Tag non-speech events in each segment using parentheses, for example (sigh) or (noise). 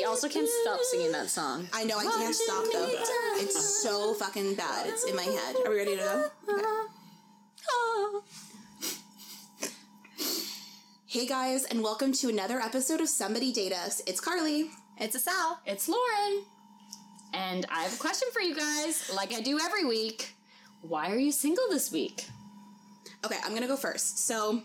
We also can't stop singing that song. I know I can't stop though. It's so fucking bad. It's in my head. Are we ready to go? Okay. Hey guys, and welcome to another episode of Somebody Date Us. It's Carly. It's a Sal. It's Lauren. And I have a question for you guys, like I do every week. Why are you single this week? Okay, I'm gonna go first. So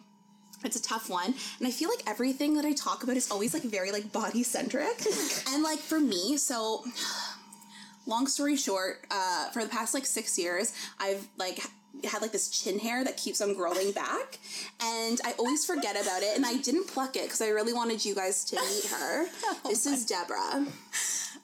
it's a tough one, and I feel like everything that I talk about is always like very like body centric, (laughs) and like for me, so long story short, uh, for the past like six years, I've like had like this chin hair that keeps on growing back, and I always forget about it, and I didn't pluck it because I really wanted you guys to meet her. (laughs) this is Deborah.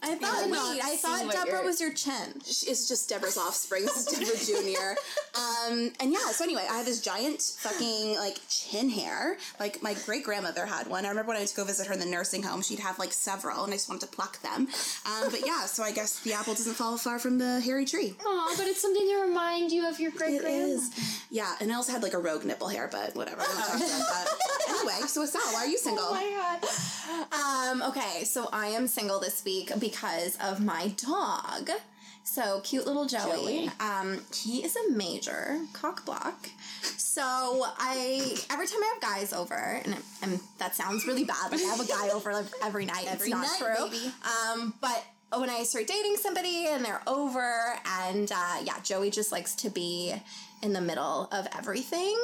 I thought. Wait, I thought Deborah was your chin. It's just Deborah's offspring. This is Deborah (laughs) Jr. Um, and yeah, so anyway, I have this giant fucking like chin hair. Like my great grandmother had one. I remember when I went to go visit her in the nursing home, she'd have like several, and I just wanted to pluck them. Um, but yeah, so I guess the apple doesn't fall far from the hairy tree. Aw, but it's something to remind you of your great It is. Yeah, and I also had like a rogue nipple hair, but whatever. I'm not talking about that. (laughs) Anyway, so Sal, why are you single? Oh my Um, okay, so I am single this week because of my dog. So cute little Joey. Joey. Um, he is a major cock block. So I every time I have guys over, and, and that sounds really bad. Like I have a guy (laughs) over like, every night. Every it's not night, true. baby. Um, but when I start dating somebody and they're over, and uh, yeah, Joey just likes to be in the middle of everything.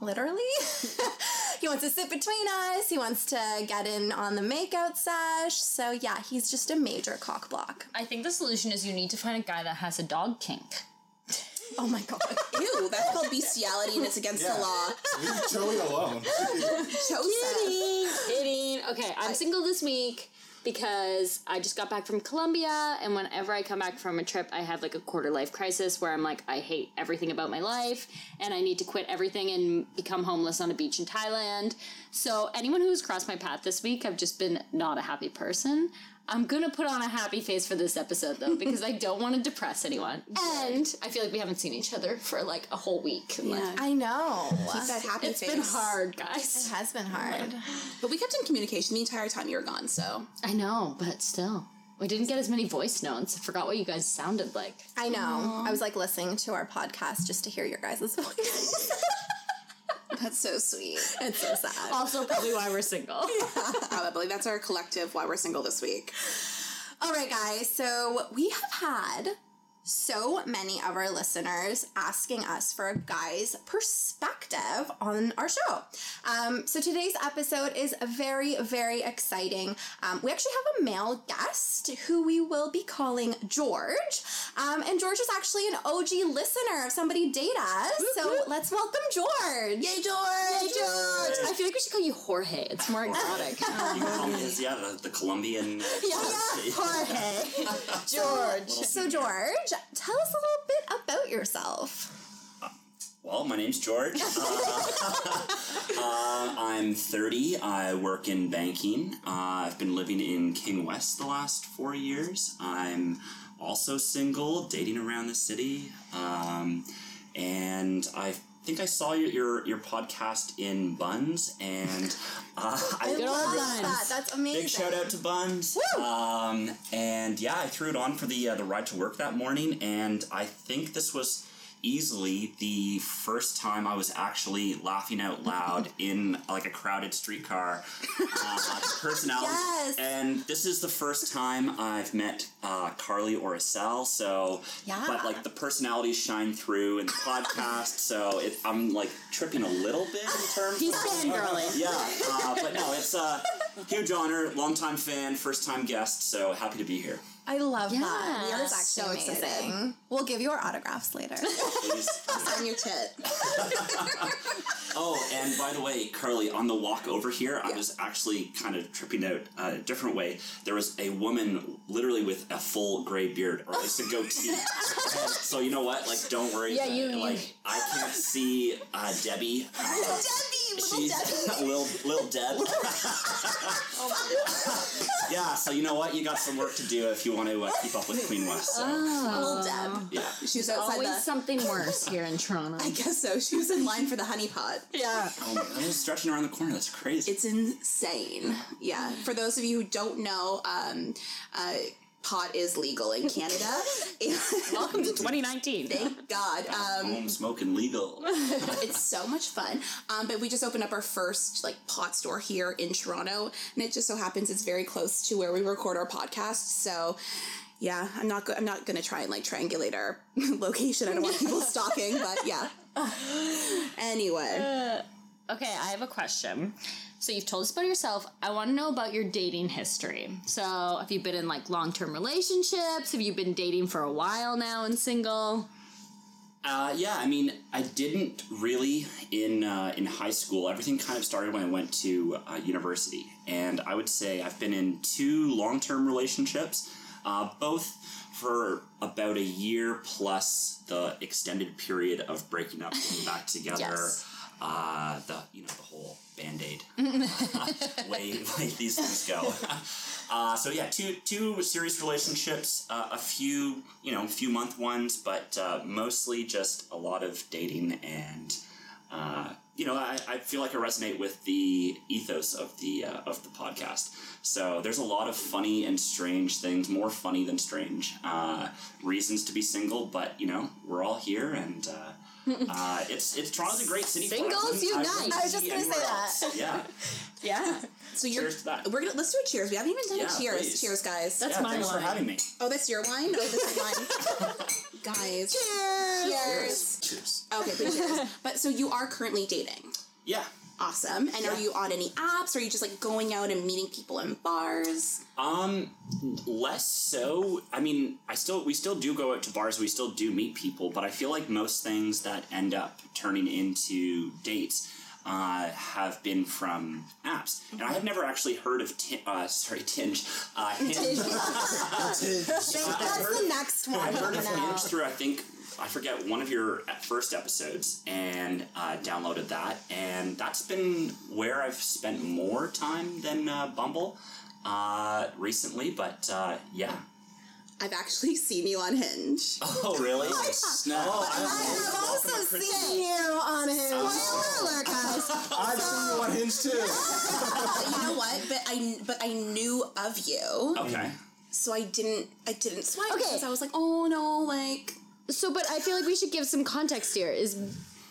Literally, (laughs) he wants to sit between us. He wants to get in on the makeout sesh. So yeah, he's just a major cock block. I think the solution is you need to find a guy that has a dog kink. (laughs) Oh my god. (laughs) Ew, that's called bestiality and it's against the law. Leave Joey alone. Joseph. Kidding. Okay, I'm single this week because I just got back from Colombia, and whenever I come back from a trip, I have like a quarter life crisis where I'm like, I hate everything about my life, and I need to quit everything and become homeless on a beach in Thailand. So, anyone who's crossed my path this week, I've just been not a happy person. I'm gonna put on a happy face for this episode though, because I don't want to depress anyone. (laughs) And I feel like we haven't seen each other for like a whole week. and, like, Yeah. I know. Keep that happy it's face. been hard, guys. It has been hard. Oh but we kept in communication the entire time you were gone, so. I know, but still. We didn't get as many voice notes. I forgot what you guys sounded like. I know. I was like listening to our podcast just to hear your guys' (laughs) voices. (laughs) That's so sweet. it's so sad. Also, probably why we're single. (laughs) Probably. That's our collective why we're single this week. All right, guys. So we have had so many of our listeners asking us for a guy's perspective on our show. Um, so today's episode is very, very exciting. Um, we actually have a male guest who we will be calling George. Um, and George is actually an OG listener of Somebody Date Us. So let's welcome George. Yay, George! Yay, George! I feel like we should call you Jorge. It's more exotic. (laughs) You call me as, yeah, the, the Colombian. Jorge. George. (laughs) So, George, tell us a little bit about yourself. Well, my name's George. (laughs) Uh, uh, I'm 30. I work in banking. Uh, I've been living in King West the last four years. I'm also single, dating around the city. Um, and I think I saw your, your, your podcast in Bunz, and uh, (laughs) I old Love Bunz. that. That's amazing. Big shout out to Bunz. Um, and yeah, I threw it on for the uh, the ride to work that morning, and I think this was easily the first time I was actually laughing out loud (laughs) in like a crowded streetcar. Uh, (laughs) personality, Yes. and this is the first time I've met uh, Carly or Estelle. So, Yeah. but like the personalities shine through in the podcast. So it, I'm like tripping a little bit in terms. He's of- fangirling. yeah, uh, but no, it's a huge honor, longtime fan, first time guest, so happy to be here. I love that. Yeah. Yours That's so so excited. amazing. We'll give you our autographs later. Please. (laughs) Sign your tit. (laughs) Oh, and by the way, Carly, on the walk over here, I was actually kind of tripping out uh, a different way. There was a woman literally with a full gray beard, or at least a goatee. (laughs) So you know what? Like, don't worry. Yeah, you- you- like I can't see uh, Debbie. Uh, Debbie, little She's Debbie. Lil, Lil Deb. yeah, so you know what? You got some work to do if you want to uh, keep up with Queen West. So, Little Deb. yeah. She was outside Always the. something worse here in Toronto. I guess so. She was in line for the honey pot. yeah. Oh my, I was stretching around the corner. That's crazy. It's insane. Yeah. For those of you who don't know, um, uh, pot is legal in Canada. (laughs) Welcome to (laughs) 2019. Thank God. Um, Home smoking legal. (laughs) it's so much fun. Um, but we just opened up our first like pot store here in Toronto, and it just so happens it's very close to where we record our podcast. So. Yeah, I'm not. Go- I'm not gonna try and like triangulate our location. I don't want people stalking, but yeah. Anyway, Okay, I have a question. So you've told us about yourself. I want to know about your dating history. So have you been in like long term relationships? Have you been dating for a while now and single? Uh, yeah, I mean, I didn't really in uh, in high school. Everything kind of started when I went to uh, university, and I would say I've been in two long term relationships, uh, both for about a year plus the extended period of breaking up, coming back (laughs) together. Yes. Uh, the you know the whole band aid (laughs) way way these things go. (laughs) Uh, so yeah, two two serious relationships, uh, a few you know few month ones, but uh, mostly just a lot of dating and uh, you know I, I feel like I resonate with the ethos of the uh, of the podcast. So there's a lot of funny and strange things, more funny than strange uh, reasons to be single, but you know we're all here and. Uh, it's it's Toronto's a great city. for it. Singles wouldn't- unite. wouldn't I was just gonna say that. else. Yeah, (laughs) Yeah. so you're. Cheers to that. We're gonna let's do a cheers. We haven't even done Yeah, a cheers. please. Cheers, guys. That's yeah. my Thanks for having me. oh, that's your wine. Oh, this is mine. (laughs) guys, cheers. Cheers. Cheers. Okay, but cheers. But so you are currently dating. Yeah. Awesome. And are you on any apps? Or are you just like going out and meeting people in bars? Um, less so. I mean, I still we still do go out to bars. We still do meet people, but I feel like most things that end up turning into dates uh, have been from apps. And I have never actually heard of Tin uh, sorry Tinge. Uh, Hinge. (laughs) That's the next one. I heard of. Hinge through I think I forget one of your first episodes and uh, downloaded that, and that's been where I've spent more time than uh, Bumble uh, recently. But uh, yeah. I've actually (laughs) seen you on Hinge. Oh really? Snap. I've also seen you on his. Spoiler alert, guys. (laughs) I've seen you on Hinge too. But (laughs) you know what? But I but I knew of you, Okay. so I didn't I didn't swipe Okay. because I was like, oh no, like So, but I feel like we should give some context here. Is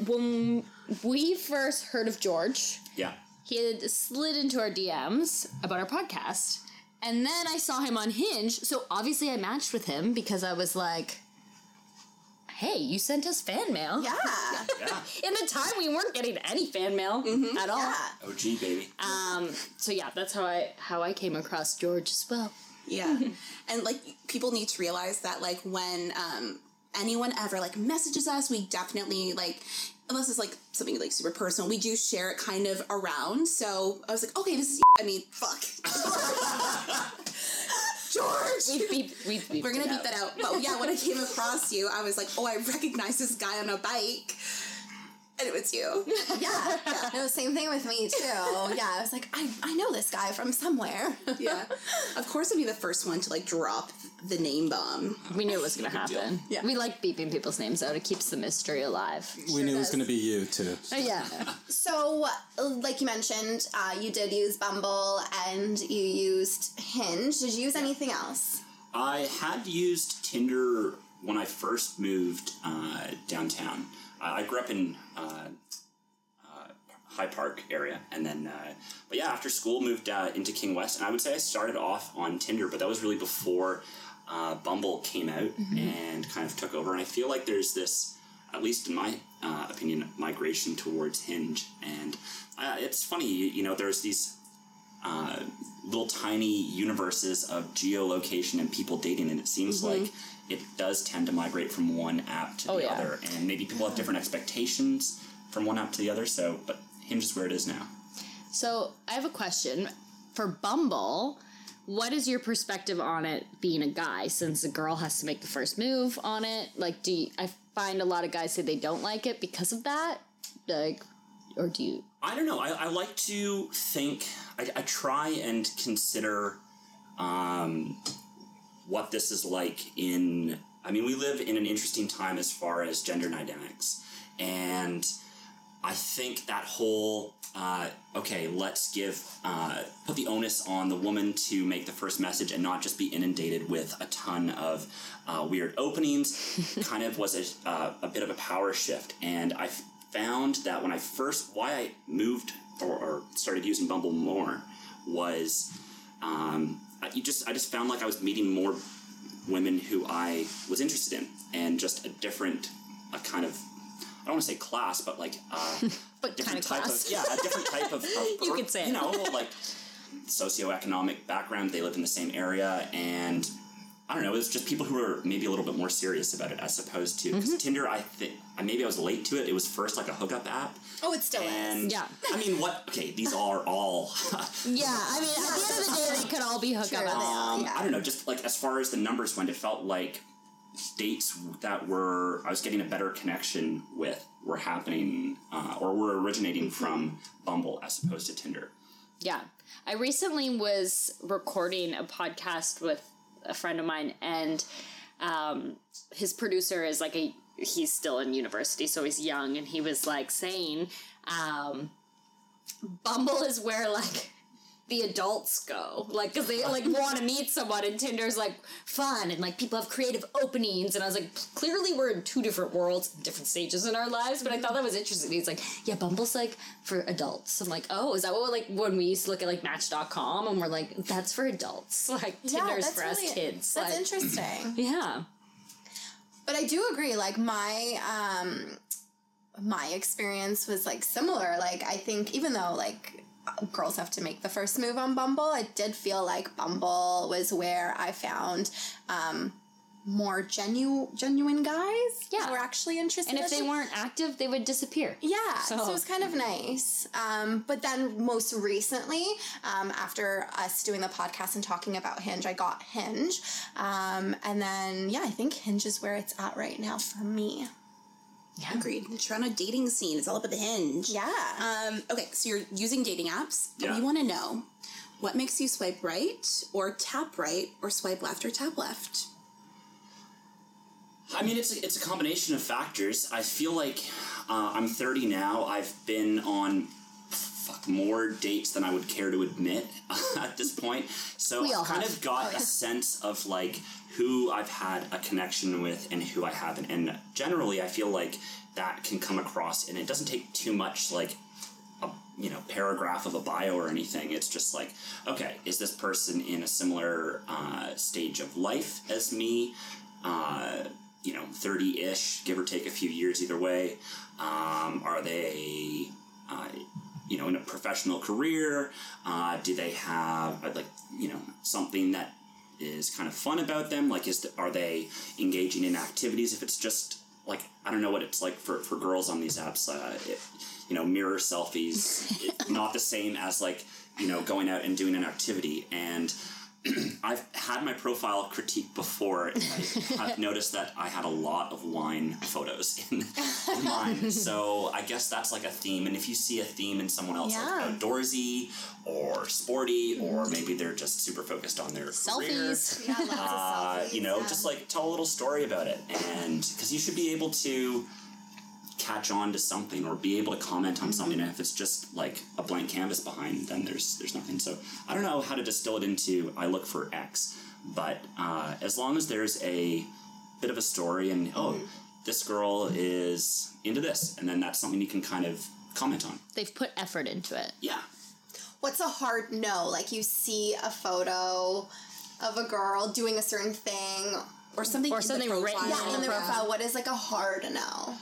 when we first heard of George, Yeah. he had slid into our DMs about our podcast. And then I saw him on Hinge. So obviously I matched with him because I was like, hey, you sent us fan mail. Yeah. (laughs) Yeah. In the time we weren't getting any fan mail at all. Yeah. OG baby. Um, so yeah, that's how I how I came across George as well. yeah. (laughs) and like people need to realize that like when um anyone ever like messages us, we definitely like unless it's like something like super personal, we do share it kind of around. So I was like, okay, this is (laughs) I mean, fuck. (laughs) George. We beep, we beep We're gonna beat that out. But yeah, when I came across you, I was like, oh, I recognize this guy on a bike. And it was you. (laughs) Yeah. No, same thing with me too. Yeah, I was like, I, I know this guy from somewhere. (laughs) yeah. Of course, I'd be the first one to like drop the name bomb. We knew it was gonna happen. Yeah. We like beeping people's names out. It keeps the mystery alive. We knew it was going to be you too. Oh, yeah. (laughs) So, like you mentioned, uh, you did use Bumble and you used Hinge. Did you use anything else? I had used Tinder when I first moved uh, downtown. I I grew up in uh, uh, High Park area, and then, uh, but yeah, after school moved uh, into King West, and I would say I started off on Tinder, but that was really before uh, Bumble came out and kind of took over. And I feel like there's this, at least in my uh, opinion, migration towards Hinge, and uh, it's funny, you, you know, there's these uh, little tiny universes of geolocation and people dating, and it seems like it does tend to migrate from one app to Oh, the yeah. other, and maybe people have different expectations from one app to the other. So, but Hinge is where it is now. So I have a question for Bumble. What is your perspective on it being a guy? Since the girl has to make the first move on it, like, do you, I find a lot of guys say they don't like it because of that? Like, or do you? I don't know. I, I like to think. I, I try and consider um, what this is like in. I mean, we live in an interesting time as far as gender dynamics, and I think that whole uh, okay, let's give uh, put the onus on the woman to make the first message and not just be inundated with a ton of uh, weird openings. (laughs) kind of was a, uh, a bit of a power shift, and I found that when I first why I moved or, or started using Bumble more was um, you just I just found like I was meeting more women who I was interested in, and just a different a kind of I don't want to say class, but like uh, (laughs) But different of type class. of yeah, a different type of, of (laughs) You could say you know like socioeconomic background. They lived in the same area, and I don't know. It was just people who were maybe a little bit more serious about it, as opposed to because Mm-hmm. Tinder. I think maybe I was late to it. It was first like a hookup app. Oh, it still And is. Yeah. I mean, what? Okay, these are all. (laughs) Yeah, I mean, at the end of the day, they could all be hookup apps. Um, Yeah. I don't know. Just like as far as the numbers went, it felt like dates that were I was getting a better connection with were happening uh, or were originating from Bumble as opposed to Tinder. Yeah. I recently was recording a podcast with a friend of mine, and um, his producer is like a, he's still in university, so he's young, and he was like saying, um, Bumble is where like the adults go, like, because they like (laughs) want to meet someone, and Tinder's like fun, and like people have creative openings, and I was like, clearly we're in two different worlds, different stages in our lives, but I thought that was interesting. He's like, yeah, Bumble's like for adults. I'm like, oh, is that what like when we used to look at like Match.com, and we're like, that's for adults, (laughs) like Tinder's for us kids. That's like, interesting. (clears throat) Yeah. But I do agree. Like my um my experience was like similar. Like I think even though like girls have to make the first move on Bumble, it did feel like Bumble was where I found um more genu- genuine guys Yeah. who were actually interested. And if they weren't active, they would disappear. Yeah, so, So- it was kind of nice. Um, but then most recently, um, after us doing the podcast and talking about Hinge, I got Hinge. Um, and then, yeah, I think Hinge is where it's at right now for me. Agreed. The Toronto dating scene. It's all about the hinge. Yeah. Um, okay, so you're using dating apps. but Yeah. We want to know what makes you swipe right or tap right or swipe left or tap left. I mean, it's a, it's a combination of factors. I feel like uh, I'm 30 now. I've been on fuck more dates than I would care to admit (laughs) at this point. So We I've kind have. of got a sense of like who I've had a connection with and who I haven't. And generally, I feel like that can come across, and it doesn't take too much like a you know paragraph of a bio or anything. It's just like, okay, is this person in a similar uh, stage of life as me? Uh, you know, thirty ish, give or take a few years either way. Um, are they, uh, you know, in a professional career? Uh, do they have uh, like you know something that is kind of fun about them? Like, is the, are they engaging in activities? If it's just like I don't know what it's like for, for girls on these apps. Uh, it, you know, mirror selfies, it, (laughs) not the same as like you know going out and doing an activity. And (clears throat) I've had my profile critiqued before. And I (laughs) have noticed that I had a lot of wine photos (laughs) in, in mine. So I guess that's like a theme. And if you see a theme in someone else, Yeah. like outdoorsy or sporty, or maybe they're just super focused on their career, Selfies. Yeah, uh, selfies, you know, yeah. just like tell a little story about it, and because you should be able to catch on to something or be able to comment on something. And if it's just like a blank canvas behind, then there's there's nothing. So I don't know how to distill it into I look for X, but uh, as long as there's a bit of a story and oh, this girl is into this, and then that's something you can kind of comment on. They've put effort into it. Yeah. What's a hard no? Like you see a photo of a girl doing a certain thing. Or something Or something written. Yeah, in the profile, what is like a hard no?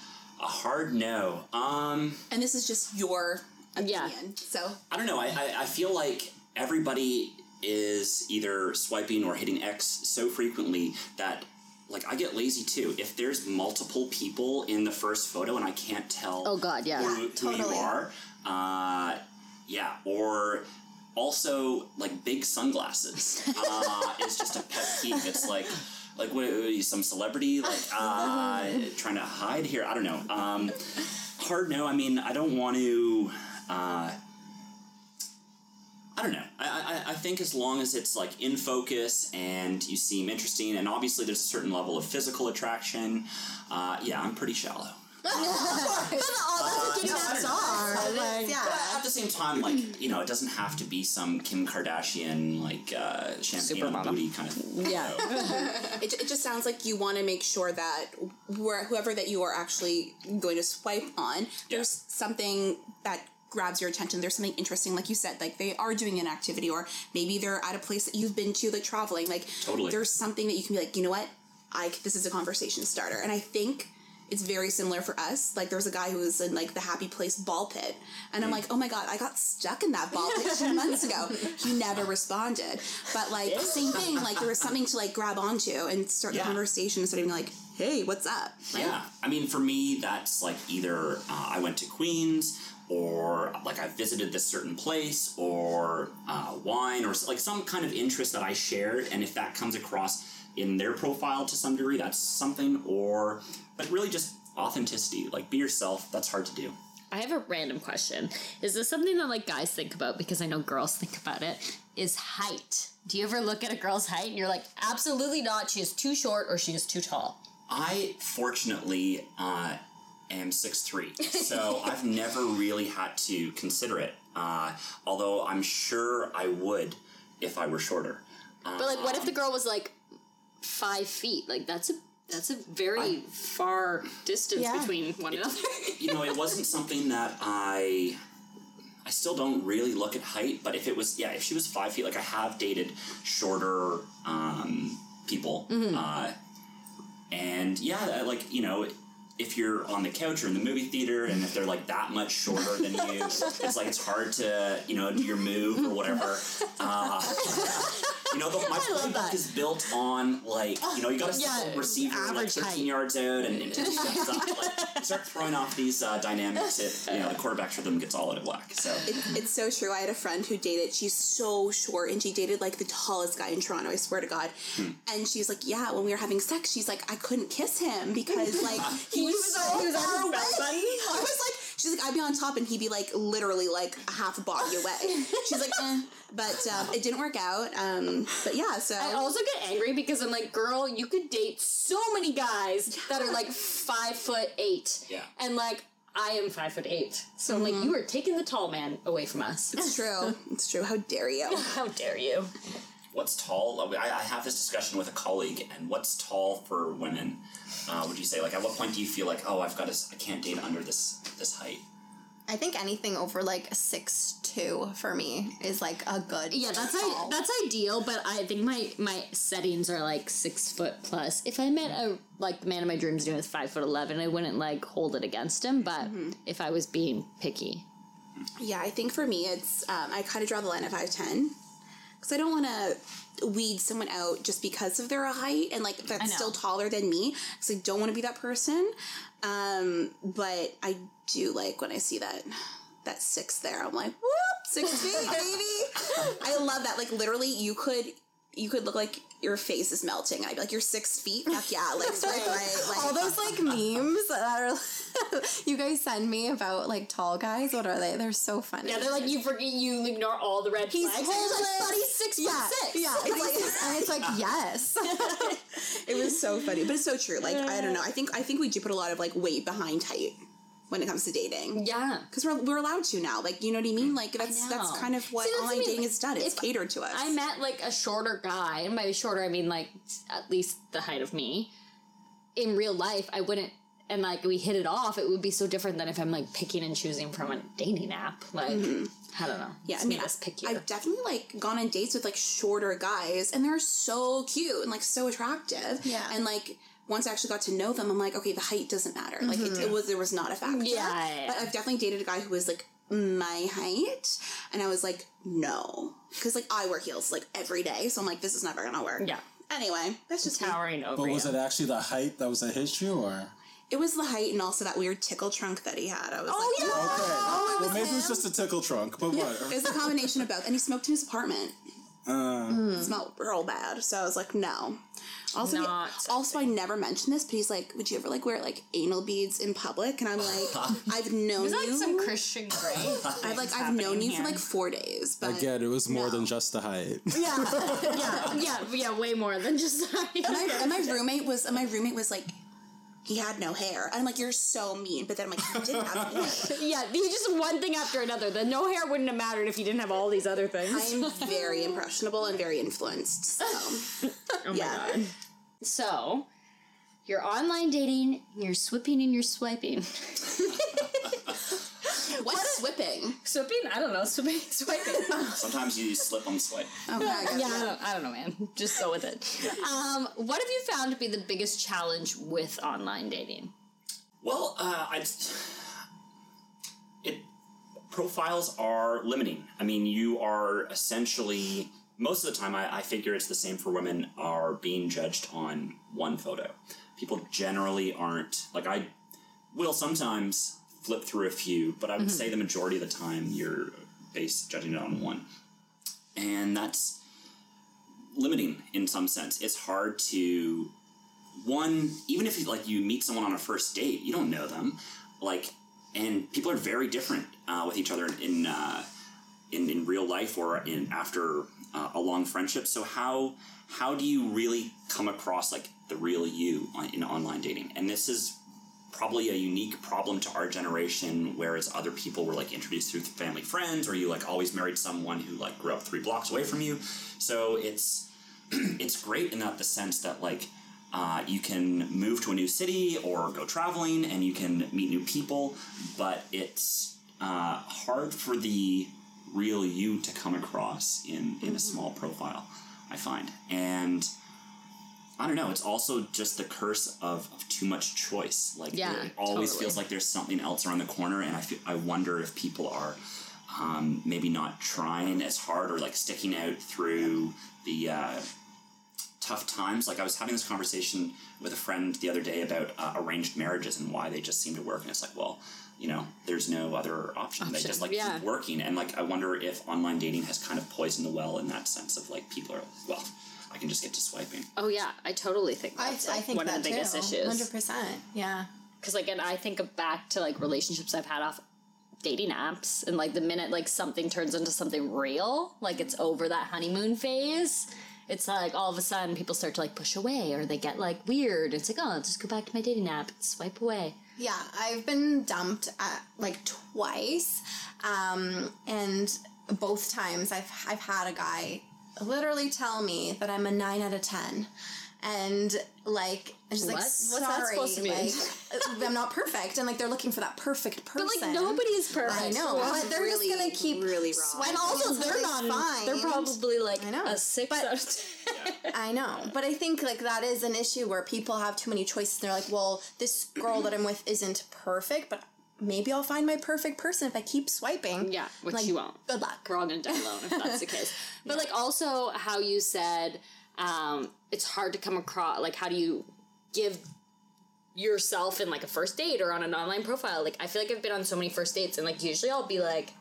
A hard no. Um, And this is just your opinion. Yeah. So I don't know. I, I, I feel like everybody is either swiping or hitting X so frequently that like I get lazy too. If there's multiple people in the first photo and I can't tell Oh god, yeah. who, who totally. you are, uh, yeah, or also like big sunglasses (laughs) uh, is just a pet peeve. It's like. Like what? Are you some celebrity? Like (laughs) uh, trying to hide here? I don't know. Um, hard no. I mean, I don't want to. Uh, I don't know. I, I, I think as long as it's like in focus and you seem interesting, and obviously there's a certain level of physical attraction. Uh, yeah, I'm pretty shallow. Uh, getting that star. But Yeah. at the same time, like you know, it doesn't have to be some Kim Kardashian like uh, champagne on the Supermodel. booty kind of. Yeah. (laughs) It, it just sounds like you want to make sure that where, whoever that you are actually going to swipe on, there's something that grabs your attention. There's something interesting, like you said, like they are doing an activity, or maybe they're at a place that you've been to, like traveling. Like Totally. there's something that you can be like, you know what, I this is a conversation starter, and I think. It's very similar for us. Like there was a guy who was in like the happy place ball pit, and I'm like, oh my god, I got stuck in that ball pit two months ago. He never responded, but like same thing. Like there was something to like grab onto and start Yeah. the conversation instead of being like, hey, what's up? Yeah, I mean, for me, that's like either uh, I went to Queens, or like I visited this certain place, or uh, wine, or like some kind of interest that I shared, and if that comes across in their profile to some degree, that's something. Or, but really, just authenticity. Like, be yourself. That's hard to do. I have a random question. Is this something that like guys think about because I know girls think about it? Is height. Do you ever look at a girl's height and you're like, Absolutely not. She is too short or she is too tall. I fortunately uh, am 6'3", so (laughs) I've never really had to consider it. Uh, although I'm sure I would if I were shorter. but like, what if the girl was like five feet? Like that's a that's a very far distance Yeah. between one another. (laughs) you know, it wasn't something that I. I still don't really look at height, but if it was, yeah, if she was five feet, like I have dated shorter um, people, uh, and yeah, like you know, if you're on the couch or in the movie theater, and if they're like that much shorter than you, it's like it's hard to you know do your move or whatever. (laughs) Uh, you know, the, my playbook is built on like you know you got to Yeah, receiver like average 13 height. yards out and, and it just up. Like, (laughs) you start throwing off these uh, dynamics. It, you know, the quarterback for rhythm gets all out of whack. So It's so true. I had a friend who dated, she's so short, and she dated like the tallest guy in Toronto, I swear to God. And she's like, yeah, when we were having sex, she's like, I couldn't kiss him because like (laughs) he, was, so he was far his away. belly? I was like, she's like, I'd be on top and he'd be like literally like a half a body away. (laughs) She's like, eh. But um, it didn't work out. Um, but yeah, so. I also get angry because I'm like, girl, you could date so many guys that are like five foot eight. Yeah. And like, I am five foot eight. So I'm like, you are taking the tall man away from us. it's true. (laughs) It's true. How dare you? How dare you? What's tall? I, I have this discussion with a colleague, and what's tall for women? Uh, would you say like at what point do you feel like oh I've got to I can't date under this this height? I think anything over like six two for me is like a good. Yeah, that's I, that's ideal, but I think my my settings are like six foot plus. If I met a like the man of my dreams doing with five foot eleven, I wouldn't like hold it against him. But if I was being picky, Yeah, I think for me, it's um, I kind of draw the line at five ten because I don't want to weed someone out just because of their height and like that's still taller than me. Because I don't want to be that person. Um, but I do like when I see that that six there. I'm like, whoop, six feet, baby. (laughs) I love that. Like literally, you could. You could look like your face is melting. I'd be like, "You're six feet." Fuck yeah! Like, (laughs) right, right, like all those like (laughs) memes that are (laughs) you guys send me about like tall guys. What are they? They're so funny. yeah, they're like you forget you ignore all the red He's flags. and you're like, homeless. but he's six yeah, foot six. yeah. It's like, and it's like yes. It was so funny, but it's so true. Like I don't know. I think I think we do put a lot of like weight behind height when it comes to dating. yeah. Because we're, we're allowed to now. Like you know what I mean? Like that's that's kind of what See, what I online mean. dating is done. It's If catered to us. I met like a shorter guy, and by shorter I mean like at least the height of me. In real life, I wouldn't, and like we hit it off. It would be so different than if I'm like picking and choosing from a dating app. Like mm-hmm. I don't know. yeah, It's I mean, us pickier. I've definitely like gone on dates with like shorter guys, and they're so cute and like so attractive. Yeah. and like. Once I actually got to know them, I'm like, okay, the height doesn't matter. Like it, it mm-hmm. was, there was not a factor. Yeah, yeah, But. I've definitely dated a guy who was like my height, and I was like, no, because like I wear heels like every day, so I'm like, this is never gonna work. Yeah. Anyway, that's just me. Towering over But was you. it actually the height that was an issue, or? It was the height and also that weird tickle trunk that he had. I was Oh, like, yeah. Okay. Oh, well, maybe it was just a tickle trunk, but what? It was a combination of both, and he smoked in his apartment. Uh, It smelled real bad, so I was like, no. Also, he- also, I never mentioned this, but he's like, "Would you ever like wear like anal beads in public?" And I'm like, (laughs) "I've known There's like some Christian Grey. (laughs) I've like I've known you for like four days, but again, it was more no. than just the height. yeah, (laughs) yeah, yeah, yeah, way more than just And my, and my roommate was and my roommate was like, he had no hair. And I'm like, you're so mean. But then I'm like, he didn't have hair. (laughs) yeah. He's just one thing after another. The no hair wouldn't have mattered if you didn't have all these other things. I'm very (laughs) impressionable and very influenced. So (laughs) oh my yeah. god. So, you're online dating, you're swiping and you're swiping. What's swipping? Swipping? I don't know. (laughs) Swipping, swiping. (laughs) Sometimes you slip on the swipe. Okay, I gotcha. yeah, I don't, I don't know, man. Just go with it. Um, what have you found to be the biggest challenge with online dating? Well, uh, I it profiles are limiting. I mean, you are essentially most of the time. I, I figure it's the same for women. Are being judged on one photo. People generally aren't like I will sometimes flip through a few, but I would say the majority of the time you're based judging it on one, and that's limiting in some sense. It's hard to one even if you like you meet someone on a first date you don't know them like and people are very different uh, with each other in uh, in, in real life or in after uh, a long friendship. So how how do you really come across like the real you on, in online dating? And this is probably a unique problem to our generation whereas other people were like introduced through family friends or you like always married someone who like grew up three blocks away from you so it's (clears throat) it's great in that the sense that like uh, you can move to a new city or go traveling and you can meet new people, but it's uh, hard for the real you to come across in, in a small profile, I find. And I don't know, it's also just the curse of, of too much choice. Like, Yeah, it always totally. feels like there's something else around the corner, and I, feel, I wonder if people are um, maybe not trying as hard or like sticking out through the. Uh, tough times. Like I was having this conversation with a friend the other day about uh, arranged marriages and why they just seem to work. And it's like, well, you know, there's no other option. They just like yeah. keep working. And like, I wonder if online dating has kind of poisoned the well in that sense of like people are well, I can just get to swiping. Oh yeah, I totally think that's I like, think one that of the biggest issues. Hundred percent. Yeah. because like and i think back to like relationships i've had off dating apps and like the minute like something turns into something real like it's over that honeymoon phase it's like all of a sudden people start to like push away or they get like weird it's like oh i'll just go back to my dating app and swipe away Yeah, I've been dumped at, like twice, um, and both times I've I've had a guy literally tell me that I'm a nine out of ten, and like I'm just like What? What's that sorry, supposed to mean? like uh, I'm not perfect, and like they're looking for that perfect person. but like nobody's perfect I know, but they're really, just gonna keep really wrong. and also they're they not find- they're probably like I know. a six But- out of ten I know, but I think like that is an issue where people have too many choices. and They're like, well, this girl that I'm with isn't perfect, but maybe I'll find my perfect person if I keep swiping. Yeah, which Like, you won't. Good luck. we're all gonna die alone if that's the (laughs) case. But like also how you said um, it's hard to come across. Like how do you give yourself in like a first date or on an online profile? Like I feel like I've been on so many first dates and like usually I'll be like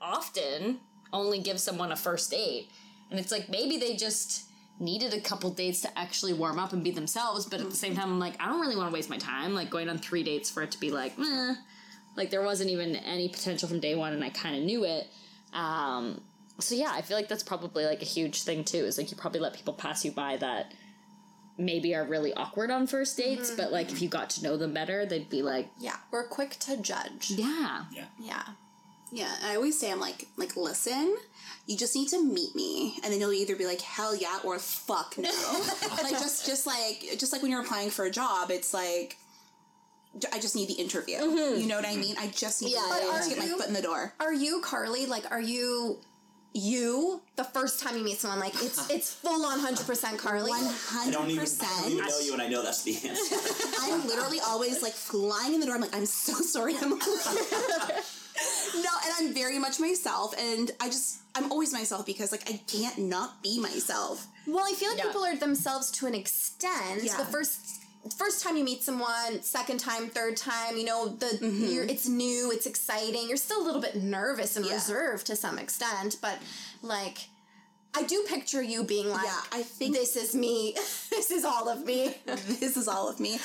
often only give someone a first date, and it's like maybe they just needed a couple dates to actually warm up and be themselves but at the same time i'm like i don't really want to waste my time like going on three dates for it to be like eh. like there wasn't even any potential from day one and i kind of knew it um, so yeah i feel like that's probably like a huge thing too is like you probably let people pass you by that maybe are really awkward on first dates but like if you got to know them better they'd be like Yeah, we're quick to judge. yeah Yeah. Yeah. Yeah, I always say I'm like, like, listen, you just need to meet me, and then you'll either be like, hell yeah, or fuck no. (laughs) like just, just like, just like when you're applying for a job, it's like, I just need the interview. Mm-hmm. You know what I mean? I just need Yeah, to, yeah, to get yeah. my foot in the door. Are you Carly? Like, are you you the first time you meet someone? Like, it's (laughs) it's full on hundred percent Carly. I hundred don't I percent. even know you, and I know that's the answer. (laughs) I'm literally always like flying in the door. I'm like, I'm so sorry, I'm no, and I'm very much myself, and I just I'm always myself because like I can't not be myself. Well, I feel like Yeah. people are themselves to an extent. Yeah. The first first time you meet someone, second time, third time, you know, the mm-hmm. you're, it's new, it's exciting. You're still a little bit nervous and Yeah. reserved to some extent, but like I do picture you being like, Yeah, I think- this is me. (laughs) this is all of me. (laughs) this is all of me.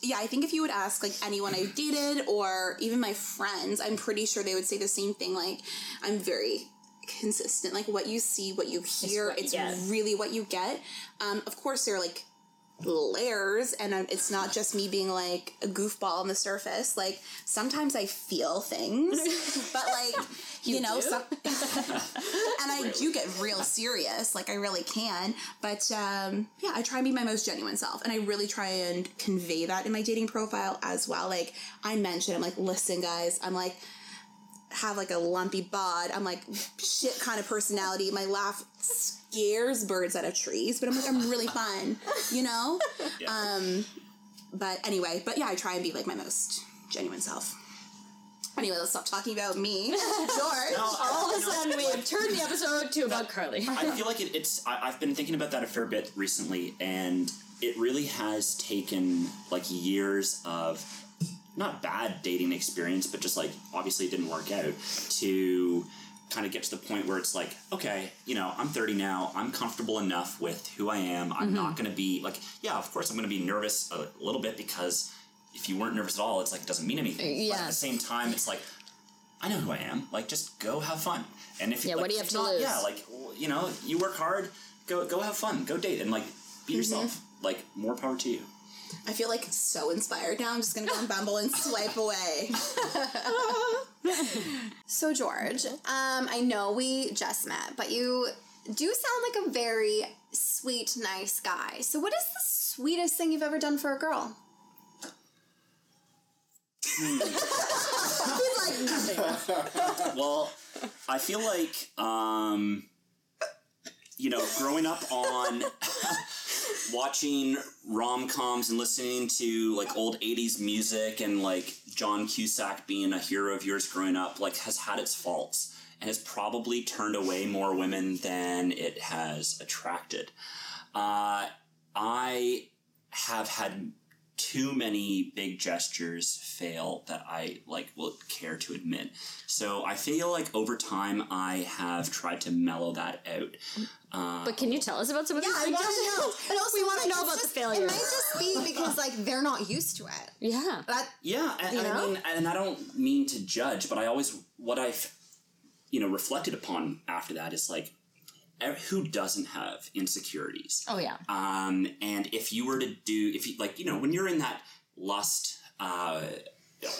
Yeah, I think if you would ask like anyone I dated or even my friends, I'm pretty sure they would say the same thing. Like, I'm very consistent. Like, what you see, what you hear, what it's really what you get. Um, of course, there are like layers, and it's not just me being like a goofball on the surface. Like, sometimes I feel things, (laughs) but like, you, know, some, (laughs) (laughs) and I do get real serious, like I really can. But um, yeah, I try and be my most genuine self, and I really try and convey that in my dating profile as well. Like I mentioned, I'm like, listen, guys, I'm like have like a lumpy bod. I'm like shit kind of personality. My laugh scares birds out of trees, but I'm like I'm really fun, you know. (laughs) Um, but anyway, but yeah, I try and be like my most genuine self. Anyway, let's stop talking about me, (laughs) George. All of a sudden, we have turned the (laughs) episode to about Carly. I feel like it, it's. I, I've been thinking about that a fair bit recently, and it really has taken like years of not bad dating experience, but just like obviously it didn't work out to kind of get to the point where it's like, okay, you know, I'm 30 now. I'm comfortable enough with who I am. I'm mm-hmm. not going to be like, yeah, of course I'm going to be nervous a little bit because if you weren't nervous at all, it's like it doesn't mean anything. But Yeah. at the same time, it's like I know who I am. Like, just go have fun. And if Yeah, like, what do you have to not, lose? Yeah, like you know, you work hard. Go go have fun. Go date and like be mm-hmm. yourself. Like more power to you. I feel like so inspired now. I'm just gonna go on Bumble and swipe away. (laughs) So George, um, I know we just met, but you do sound like a very sweet, nice guy. So what is the sweetest thing you've ever done for a girl? Well, I feel like um, you know, growing up on watching rom coms and listening to like old '80s music and like John Cusack being a hero of yours growing up, like has had its faults and has probably turned away more women than it has attracted. Uh, I have had too many big gestures fail that I like will care to admit. So I feel like over time I have tried to mellow that out. Um, but can you tell us about some of these I big want gestures? to know. But also, We wanna like, know it's about the just- failure. It might just be because like they're not used to it. Yeah. That Yeah, and, and I mean, and I don't mean to judge, but I always what I've you know reflected upon after that is like, ev- who doesn't have insecurities? Oh yeah. Um, and if you were to do, if you like, you know, when you're in that lust uh,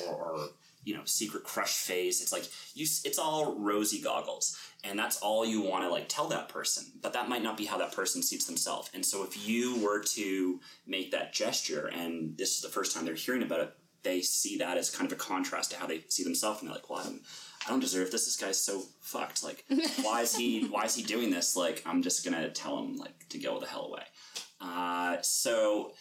or, or you know secret crush phase, it's like you, it's all rosy goggles, and that's all you want to like tell that person. But that might not be how that person sees themselves. And so if you were to make that gesture, and this is the first time they're hearing about it, they see that as kind of a contrast to how they see themselves, and they're like, well, I don't, I don't deserve this. This guy's so fucked. Like, (laughs) why is he? Why is he doing this? Like, I'm just gonna tell him like to go the hell away. Uh, so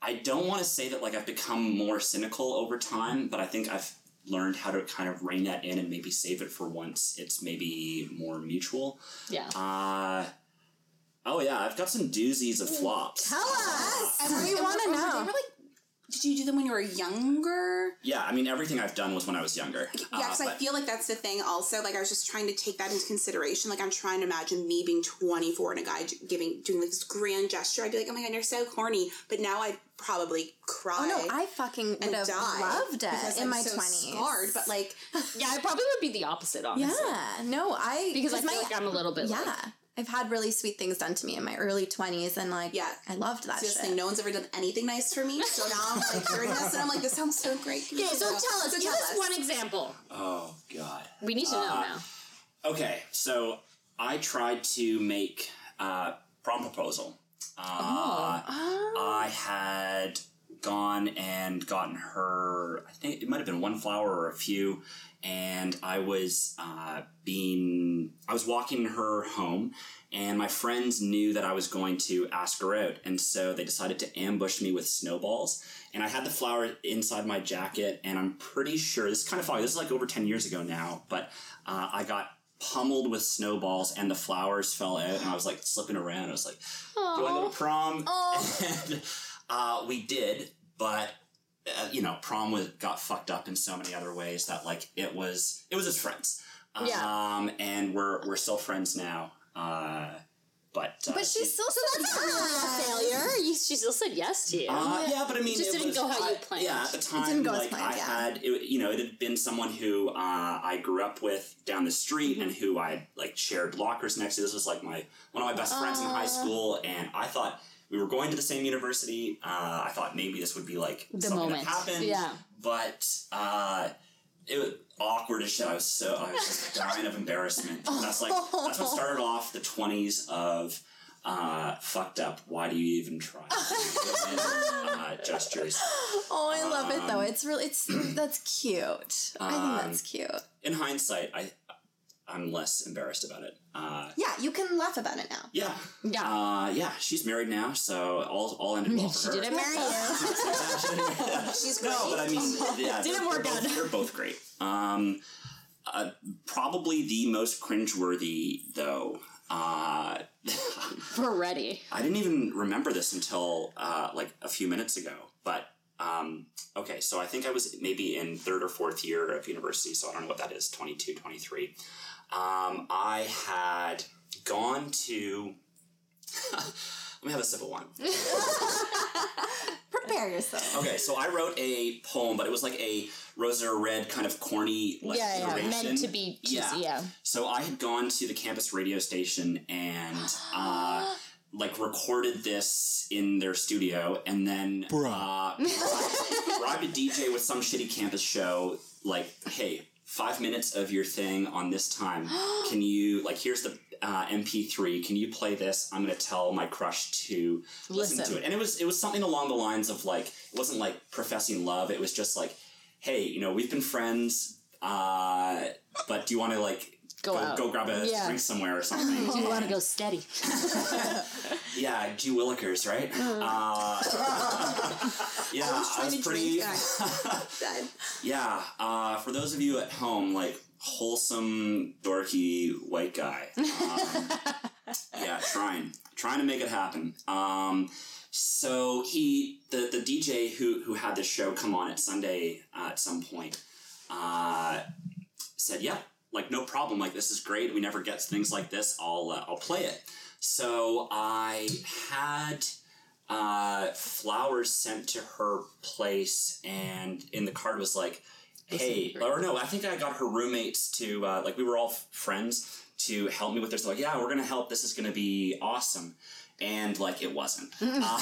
I don't want to say that like I've become more cynical over time, but I think I've learned how to kind of rein that in and maybe save it for once it's maybe more mutual. Yeah. Uh, oh yeah, I've got some doozies of flops. tell us. And we want to know. They were like, did you do them when you were younger? Yeah, I mean everything I've done was when I was younger. Yeah, Uh, I feel like that's the thing. Also, like I was just trying to take that into consideration. Like I'm trying to imagine me being 24 and a guy giving doing like this grand gesture. I'd be like, oh my god, you're so corny. But now I'd probably cry. Oh no, I fucking would and have die loved it in I'm my so twenties. Scarred, but like, (laughs) Yeah, I probably would be the opposite, honestly. yeah, no, I Because I feel my- like I'm a little bit yeah. like- I've had really sweet things done to me in my early twenties, and like, Yeah. I loved that it's this shit. No one's ever done anything nice for me. So now I'm like hearing this, and I'm like, this sounds so great. Okay, so tell us. So give tell us one example. Oh god. We need to know Uh, now. Okay, so I tried to make uh, prom proposal. Uh, Oh. I had gone and gotten her. I think it might have been one flower or a few, and I was uh, being. I was walking her home, and my friends knew that I was going to ask her out, and so they decided to ambush me with snowballs. And I had the flower inside my jacket, and I'm pretty sure this is kind of foggy. This is like over ten years ago now, but uh, I got pummeled with snowballs, and the flowers fell out, and I was like slipping around. I was like, "Do I go to prom?" (laughs) And uh, we did, but uh, you know, prom was got fucked up in so many other ways that like it was it was just friends. Yeah. Um, and we're we're still friends now. Uh, but uh, But she's still so that's a failure. You, she still said yes to you. uh, yeah, but I mean, just it didn't was, go how you I- planned. Yeah, at the time, didn't go as like planned, I yeah. had, it, you know, it had been someone who uh, I grew up with down the street Mm-hmm. and who I like shared lockers next to. This was like my one of my best friends in high school, and I thought we were going to the same university. Uh, I thought maybe this would be like The something moment. that happened. Yeah. but uh, it was awkward as shit. I was so I was just (laughs) dying of embarrassment. That's like that's what started off the twenties of uh, fucked up. Why do you even try? (laughs) uh, gestures. Oh, I love it though. It's really it's that's cute. I think that's cute. In hindsight, I I'm less embarrassed about it. Uh, Yeah, you can laugh about it now. yeah, Yeah. uh, yeah. She's married now, so all all ended well for she her. didn't marry you. (laughs) (laughs) She's No, but I mean, yeah, (laughs) Didn't they're, work out. Both, they're both great. Um, uh, probably the most cringeworthy, though. Uh, We're ready. I didn't even remember this until uh, like a few minutes ago. But um, okay, so I think I was maybe in third or fourth year of university, so I don't know what that is 22, 23. Um, I had gone to. (laughs) Let me have a sip of wine. Prepare yourself. Okay, so I wrote a poem, but it was like a Rosa Red kind of corny like Yeah, yeah, narration. meant to be cheesy, yeah. So I had gone to the campus radio station and uh, (gasps) like recorded this in their studio, and then uh, (laughs) bribed a DJ with some shitty campus show. Like, hey, five minutes of your thing on this time. (gasps) Can you like? Here's the uh, MP3. Can you play this? I'm gonna tell my crush to listen, Listen. to it. And it was it was something along the lines of like it wasn't like professing love. It was just like, hey, you know, we've been friends, uh, but do you want to like Go go, out. go grab a Yeah. drink somewhere or something? (laughs) You want to go steady. (laughs) yeah, G Willikers, right? Uh, (laughs) yeah, I was, pretty. yeah, uh, for those of you at home, like wholesome, dorky white guy. Um, yeah, trying, trying to make it happen. Um, so he, the the DJ who who had this show come on at Sunday uh, at some point, uh, said, "Yeah, like no problem. Like this is great. We never get things like this. I'll uh, I'll play it." So I had uh, flowers sent to her place, and in the card was like, "Hey," or no, I think I got her roommates to uh, like we were all f- friends to help me with this. Like, yeah, we're gonna help. This is gonna be awesome. And like it wasn't. (laughs) uh,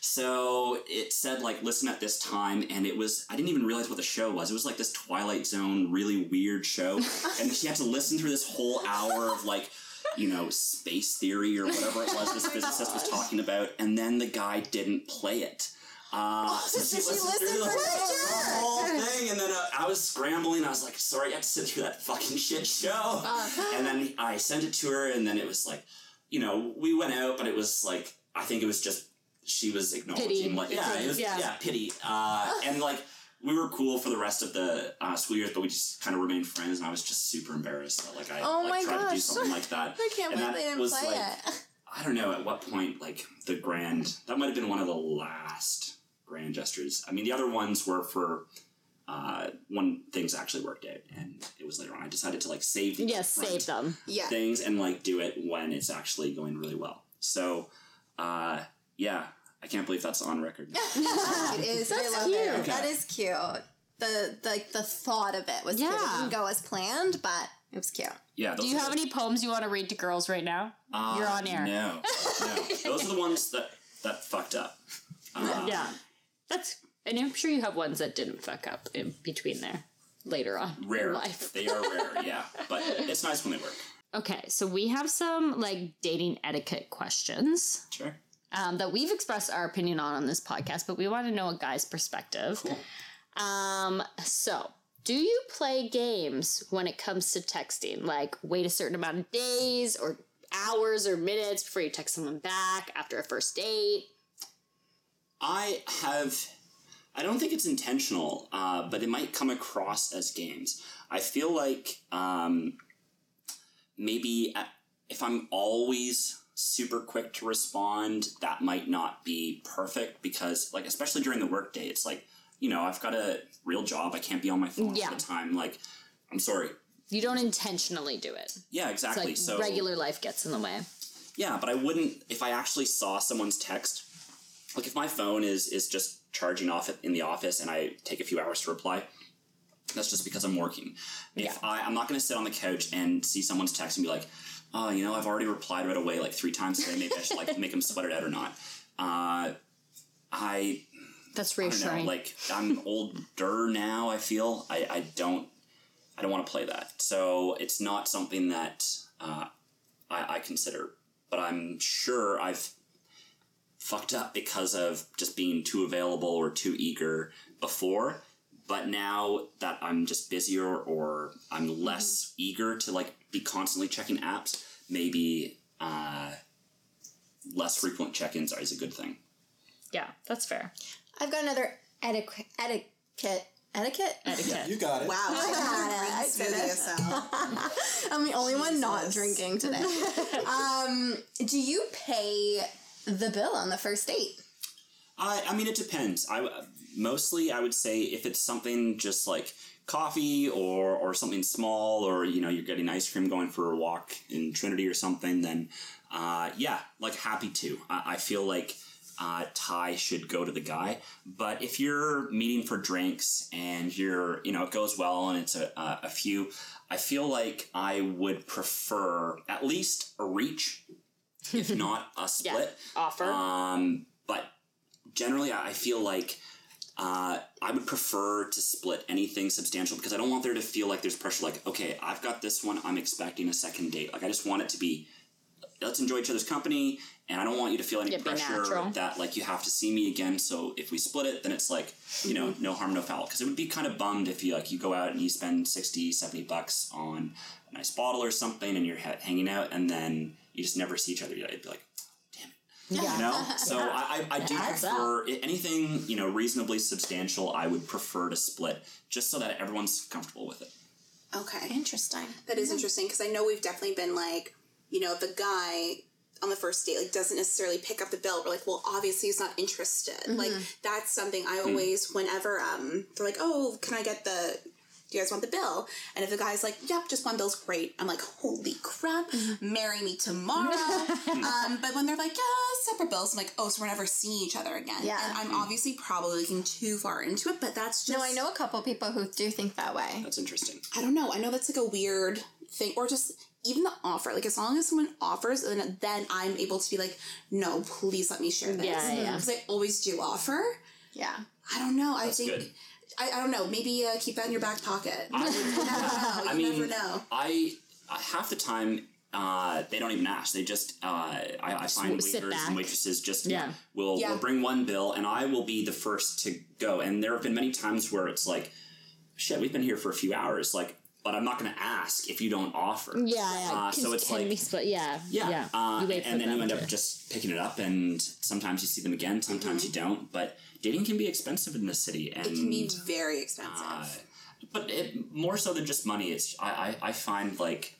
so it said like listen at this time, and it was I didn't even realize what the show was. It was like this Twilight Zone, really weird show, (laughs) and she had to listen through this whole hour of like you know, space theory or whatever it was this (laughs) physicist was talking about, and then the guy didn't play it. Uh, so she listened through the, the whole thing, and then uh, I was scrambling. I was like, "Sorry, I had to sit through that fucking shit show." and then I sent it to her, and then it was like, you know, we went out, but it was like I think it was just she was acknowledging, Pity. like, yeah, it was, Yeah. yeah, pity, uh, and like we were cool for the rest of the uh, school years, but we just kind of remained friends, and I was just super embarrassed that like I Oh like, my tried to do something like that. (laughs) I can't And believe that they didn't was, play like, it. (laughs) I don't know at what point like the grand that might have been one of the last grand gestures. I mean, the other ones were for uh, when things actually worked out, and it was later on. I decided to like save the Yes, save them. Yeah. things and like do it when it's actually going really well. So, uh, yeah, I can't believe that's on record. (laughs) It is. I love cute. it. Okay. That is cute. The like the thought of it was cute. It Yeah. didn't go as planned, but it was cute. Yeah, Do you have any poems you want to read to girls right now? Uh, You're on air. No, no, (laughs) those are the ones that that fucked up. Uh, Yeah. That's and I'm sure you have ones that didn't fuck up in between there later on Rare. life. They are rare, yeah, but it's nice when they work. Okay, so we have some like dating etiquette questions. Sure. um, that we've expressed our opinion on on this podcast, but we want to know a guy's perspective. Um, so, do you play games when it comes to texting? Like, wait a certain amount of days or hours or minutes before you text someone back after a first date? I have. I don't think it's intentional, uh, but it might come across as games. I feel like um, maybe if I'm always super quick to respond, that might not be perfect because, like, especially during the workday, it's like, you know, I've got a real job. I can't be on my phone Yeah. all the time. Like, I'm sorry. You don't intentionally do it. Yeah, exactly. like so regular life gets in the way. Yeah, but I wouldn't if I actually saw someone's text. Like if my phone is is just charging off in the office and I take a few hours to reply, that's just because I'm working. If I I'm not going to sit on the couch and see someone's text and be like, oh, you know, I've already replied right away like three times today. Maybe I should like (laughs) make them sweat it out or not. Uh, I That's I don't know, reassuring. like I'm older now. I feel I, I don't I don't want to play that. So it's not something that uh, I, I consider. But I'm sure I've fucked up because of just being too available or too eager before. But now that I'm just busier or I'm less eager to like be constantly checking apps, maybe uh, less frequent check-ins is a good thing. yeah, that's fair. I've got another etiquette. Etiquette. Etiquette? Etiquette. You got it. Wow. (laughs) I got it. I Smoothie did it. us out. (laughs) I'm the only one not drinking today. (laughs) um, do you pay the bill on the first date? I, I mean, it depends. I mostly I would say if it's something just like coffee or or something small, or you know you're getting ice cream going for a walk in Trinity or something, then uh, yeah, like happy to. I, I feel like uh, tie should go to the guy. But if you're meeting for drinks and you're you know it goes well and it's a, a, a few, I feel like I would prefer at least a reach, if (laughs) not a split. Offer. Um, but generally, I feel like uh, I would prefer to split anything substantial because I don't want there to feel like there's pressure. Like, okay, I've got this one. I'm expecting a second date. Like, I just want it to be let's enjoy each other's company, and I don't want you to feel any Yeah, be pressure that like you have to see me again. So if we split it, then it's like you know Mm-hmm. no harm no foul. Because it would be kind of bummed if you like you go out and you spend 60, 70 bucks on a nice bottle or something, and you're ha- hanging out, and then you just never see each other. You'd be like. "Damn it!" You know, so (laughs) I, I, I do adds up. prefer i- anything you know reasonably substantial. I would prefer to split just so that everyone's comfortable with it. Okay. Interesting. That is hmm. interesting because I know we've definitely been like, you know, the guy on the first date like doesn't necessarily pick up the bill. We're like, well, obviously he's not interested. Like mm-hmm. that's something I hmm. always, whenever um, they're like, oh, can I get the? Do you guys want the bill? And if the guy's like, yep, just one bill's great. I'm like, holy crap, marry me tomorrow. (laughs) um, but when they're like, yeah, separate bills, I'm like, oh, so we're never seeing each other again. Yeah. And I'm obviously probably looking too far into it, but that's just. No, I know a couple people who do think that way. That's interesting. I don't know. I know that's like a weird thing, or just even the offer. Like as long as someone offers, then then I'm able to be like, no, please let me share this. Yeah, yeah. Because I always do offer. Yeah. I don't know. I think. good. I, I don't know. Maybe uh, keep that in your back pocket. I would- you never know. You I mean, never know. I uh, half the time uh, they don't even ask. They just uh, I, I find sit waiters and waitresses just Yeah. will Yeah. will bring one bill, and I will be the first to go. And there have been many times where it's like, shit, we've been here for a few hours, like. But I'm not going to ask if you don't offer. Yeah, yeah. Uh, 'cause so it's can like, we split? Yeah, yeah, yeah. Uh, you wait for and then you end to- up just picking it up, and sometimes you see them again, sometimes you don't. But dating can be expensive in this city, and It can be very expensive. uh, but it, more so than just money, it's I, I, I find like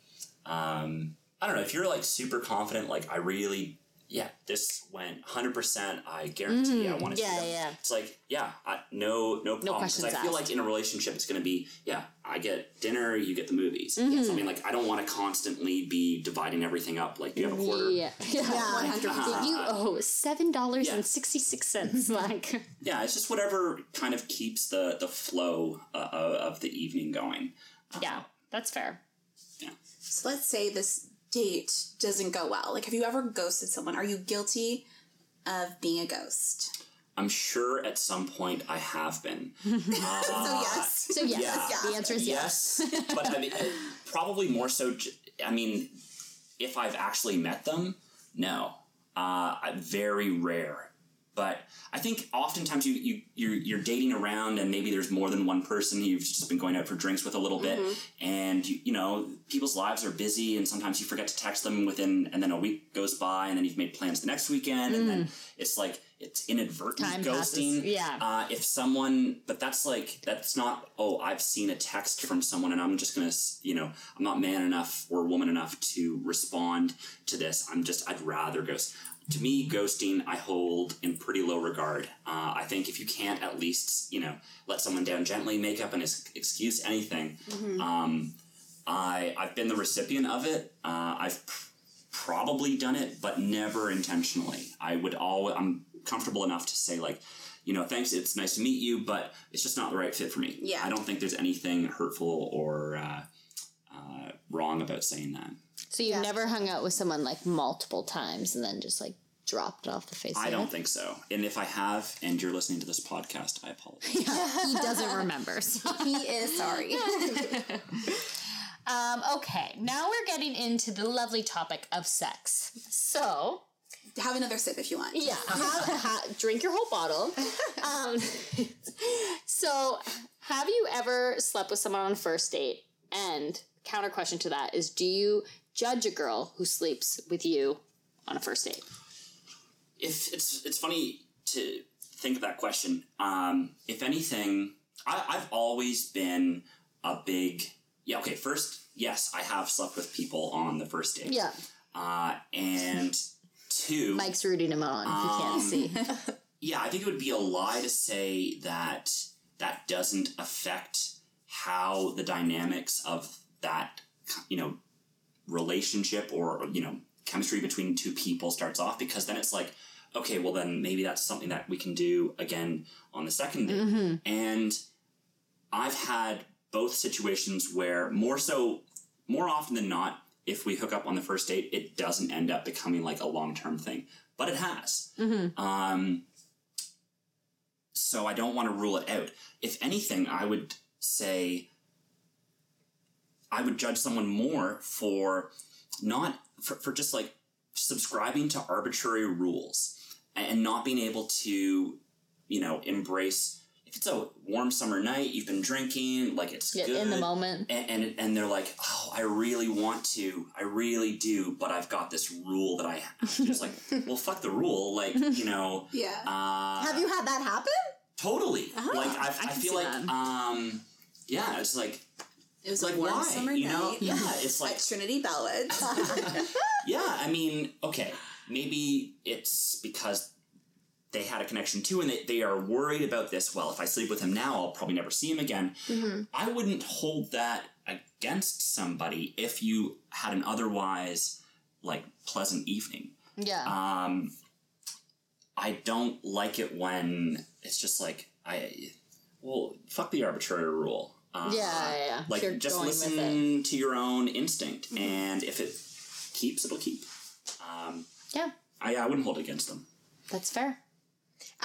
um, I don't know if you're like super confident, like I really yeah this went hundred percent. I guarantee I want to Mm-hmm. Yeah, see them. yeah. It's like yeah, I, no no problem because questions I feel asked. like in a relationship it's going to be yeah I get dinner, you get the movies. Mm-hmm. Something like I don't want to constantly be dividing everything up. Like you have a quarter? yeah. Yeah. (laughs) One hundred percent. You owe seven dollars Yeah. and sixty six cents. (laughs) Like, Yeah, it's just whatever kind of keeps the the flow uh, of the evening going. yeah, that's fair. Yeah. So let's say this date doesn't go well. Like, have you ever ghosted someone? Are you guilty of being a ghost? I'm sure at some point I have been. (laughs) so yes. So yes, Yeah. the answer is yes. Yes, but I mean, (laughs) probably more so. I mean, if I've actually met them, no. uh, very rare. But I think oftentimes you, you you're, you're dating around and maybe there's more than one person you've just been going out for drinks with a little bit and you, you know people's lives are busy and sometimes you forget to text them within and then a week goes by and then you've made plans the next weekend and then it's like it's inadvertent Time ghosting. passes, yeah. Uh, if someone, but that's like that's not. Oh, I've seen a text from someone, and I'm just gonna, you know, I'm not man enough or woman enough to respond to this. I'm just, I'd rather ghost. To me, ghosting I hold in pretty low regard. Uh, I think if you can't at least, you know, let someone down gently, make up an ex- excuse, anything. Um, I I've been the recipient of it. Uh, I've pr- probably done it, but never intentionally. I would always. I'm comfortable enough to say like, you know, thanks. It's nice to meet you, but it's just not the right fit for me. Yeah. I don't think there's anything hurtful or uh, uh, wrong about saying that. So you've never hung out with someone like multiple times and then just like dropped off the face I don't think so. And if I have, and you're listening to this podcast, I apologize. (laughs) he doesn't remember. so. He is sorry. (laughs) Um, okay, now we're getting into the lovely topic of sex. So, Have another sip if you want. yeah, (laughs) ha- ha- drink your whole bottle. Um, so, have you ever slept with someone on a first date? And counter question to that is, do you judge a girl who sleeps with you on a first date? if it's it's funny to think of that question. Um, if anything, I, I've always been a big yeah. Okay, first, yes, I have slept with people on the first date. Yeah, Uh, and two, Mike's rooting him on. If you can't see, (laughs) yeah, I think it would be a lie to say that that doesn't affect how the dynamics of that you know relationship or you know chemistry between two people starts off because then it's like okay well then maybe that's something that we can do again on the second date. And i've had both situations where more so more often than not if we hook up on the first date it doesn't end up becoming like a long-term thing but it has. Um, so i don't want to rule it out. If anything i would say I would judge someone more for not for, for just like subscribing to arbitrary rules and not being able to, you know, embrace if it's a warm summer night, you've been drinking, like it's Yeah, good in the moment. and, and and they're like, oh, I really want to, I really do, but I've got this rule that I have. It's like, (laughs) well, fuck the rule, like (laughs) you know, Yeah. uh, Have you had that happen? totally. Like I, I, can feel like, that. um, yeah, it's like It was like why? summer you know? night. Yeah (laughs) it's like Trinity Bellwoods. (laughs) yeah i mean okay. Maybe it's because they had a connection too and they, they are worried about this. Well if i sleep with him now i'll probably never see him again. I wouldn't hold that against somebody if you had an otherwise like pleasant evening. Yeah, um i don't like it when it's just like i well fuck the arbitrary rule uh, yeah, yeah, yeah. like You're just going with it. listen to your own instinct and if it keeps it'll keep um, Yeah, I, I wouldn't hold it against them that's fair.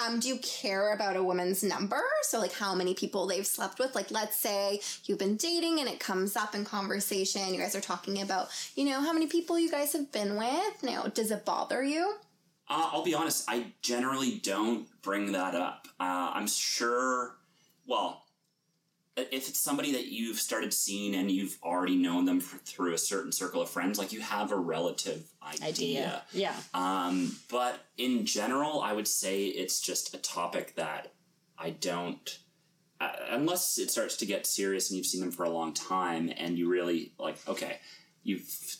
Um, do you care about a woman's number? So, like, how many people they've slept with? Like, let's say you've been dating and it comes up in conversation. You guys are talking about, you know, how many people you guys have been with. Now, does it bother you? uh, i'll be honest i generally don't bring that up uh, i'm sure well if it's somebody that you've started seeing and you've already known them for, through a certain circle of friends like you have a relative idea, Idea. Yeah. Um, but in general, I would say it's just a topic that I don't, uh, unless it starts to get serious and you've seen them for a long time and you really like, okay, you've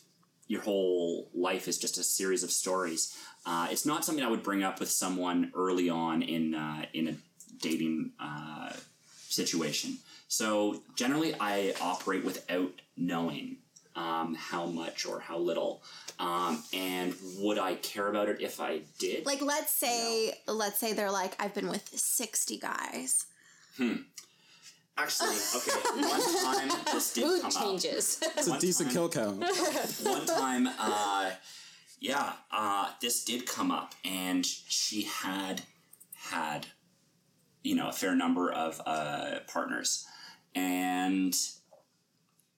your whole life is just a series of stories. Uh, it's not something I would bring up with someone early on in uh, in a dating uh, situation. So generally, I operate without knowing um, how much or how little. Um, and would I care about it if I did? Like, let's say, let's say they're like, I've been with 60 guys. Hmm. Actually, okay. One time this did Mood come changes. It's a decent time- kill count. One time, uh, yeah, uh, this did come up, and she had had, you know, a fair number of uh, partners, and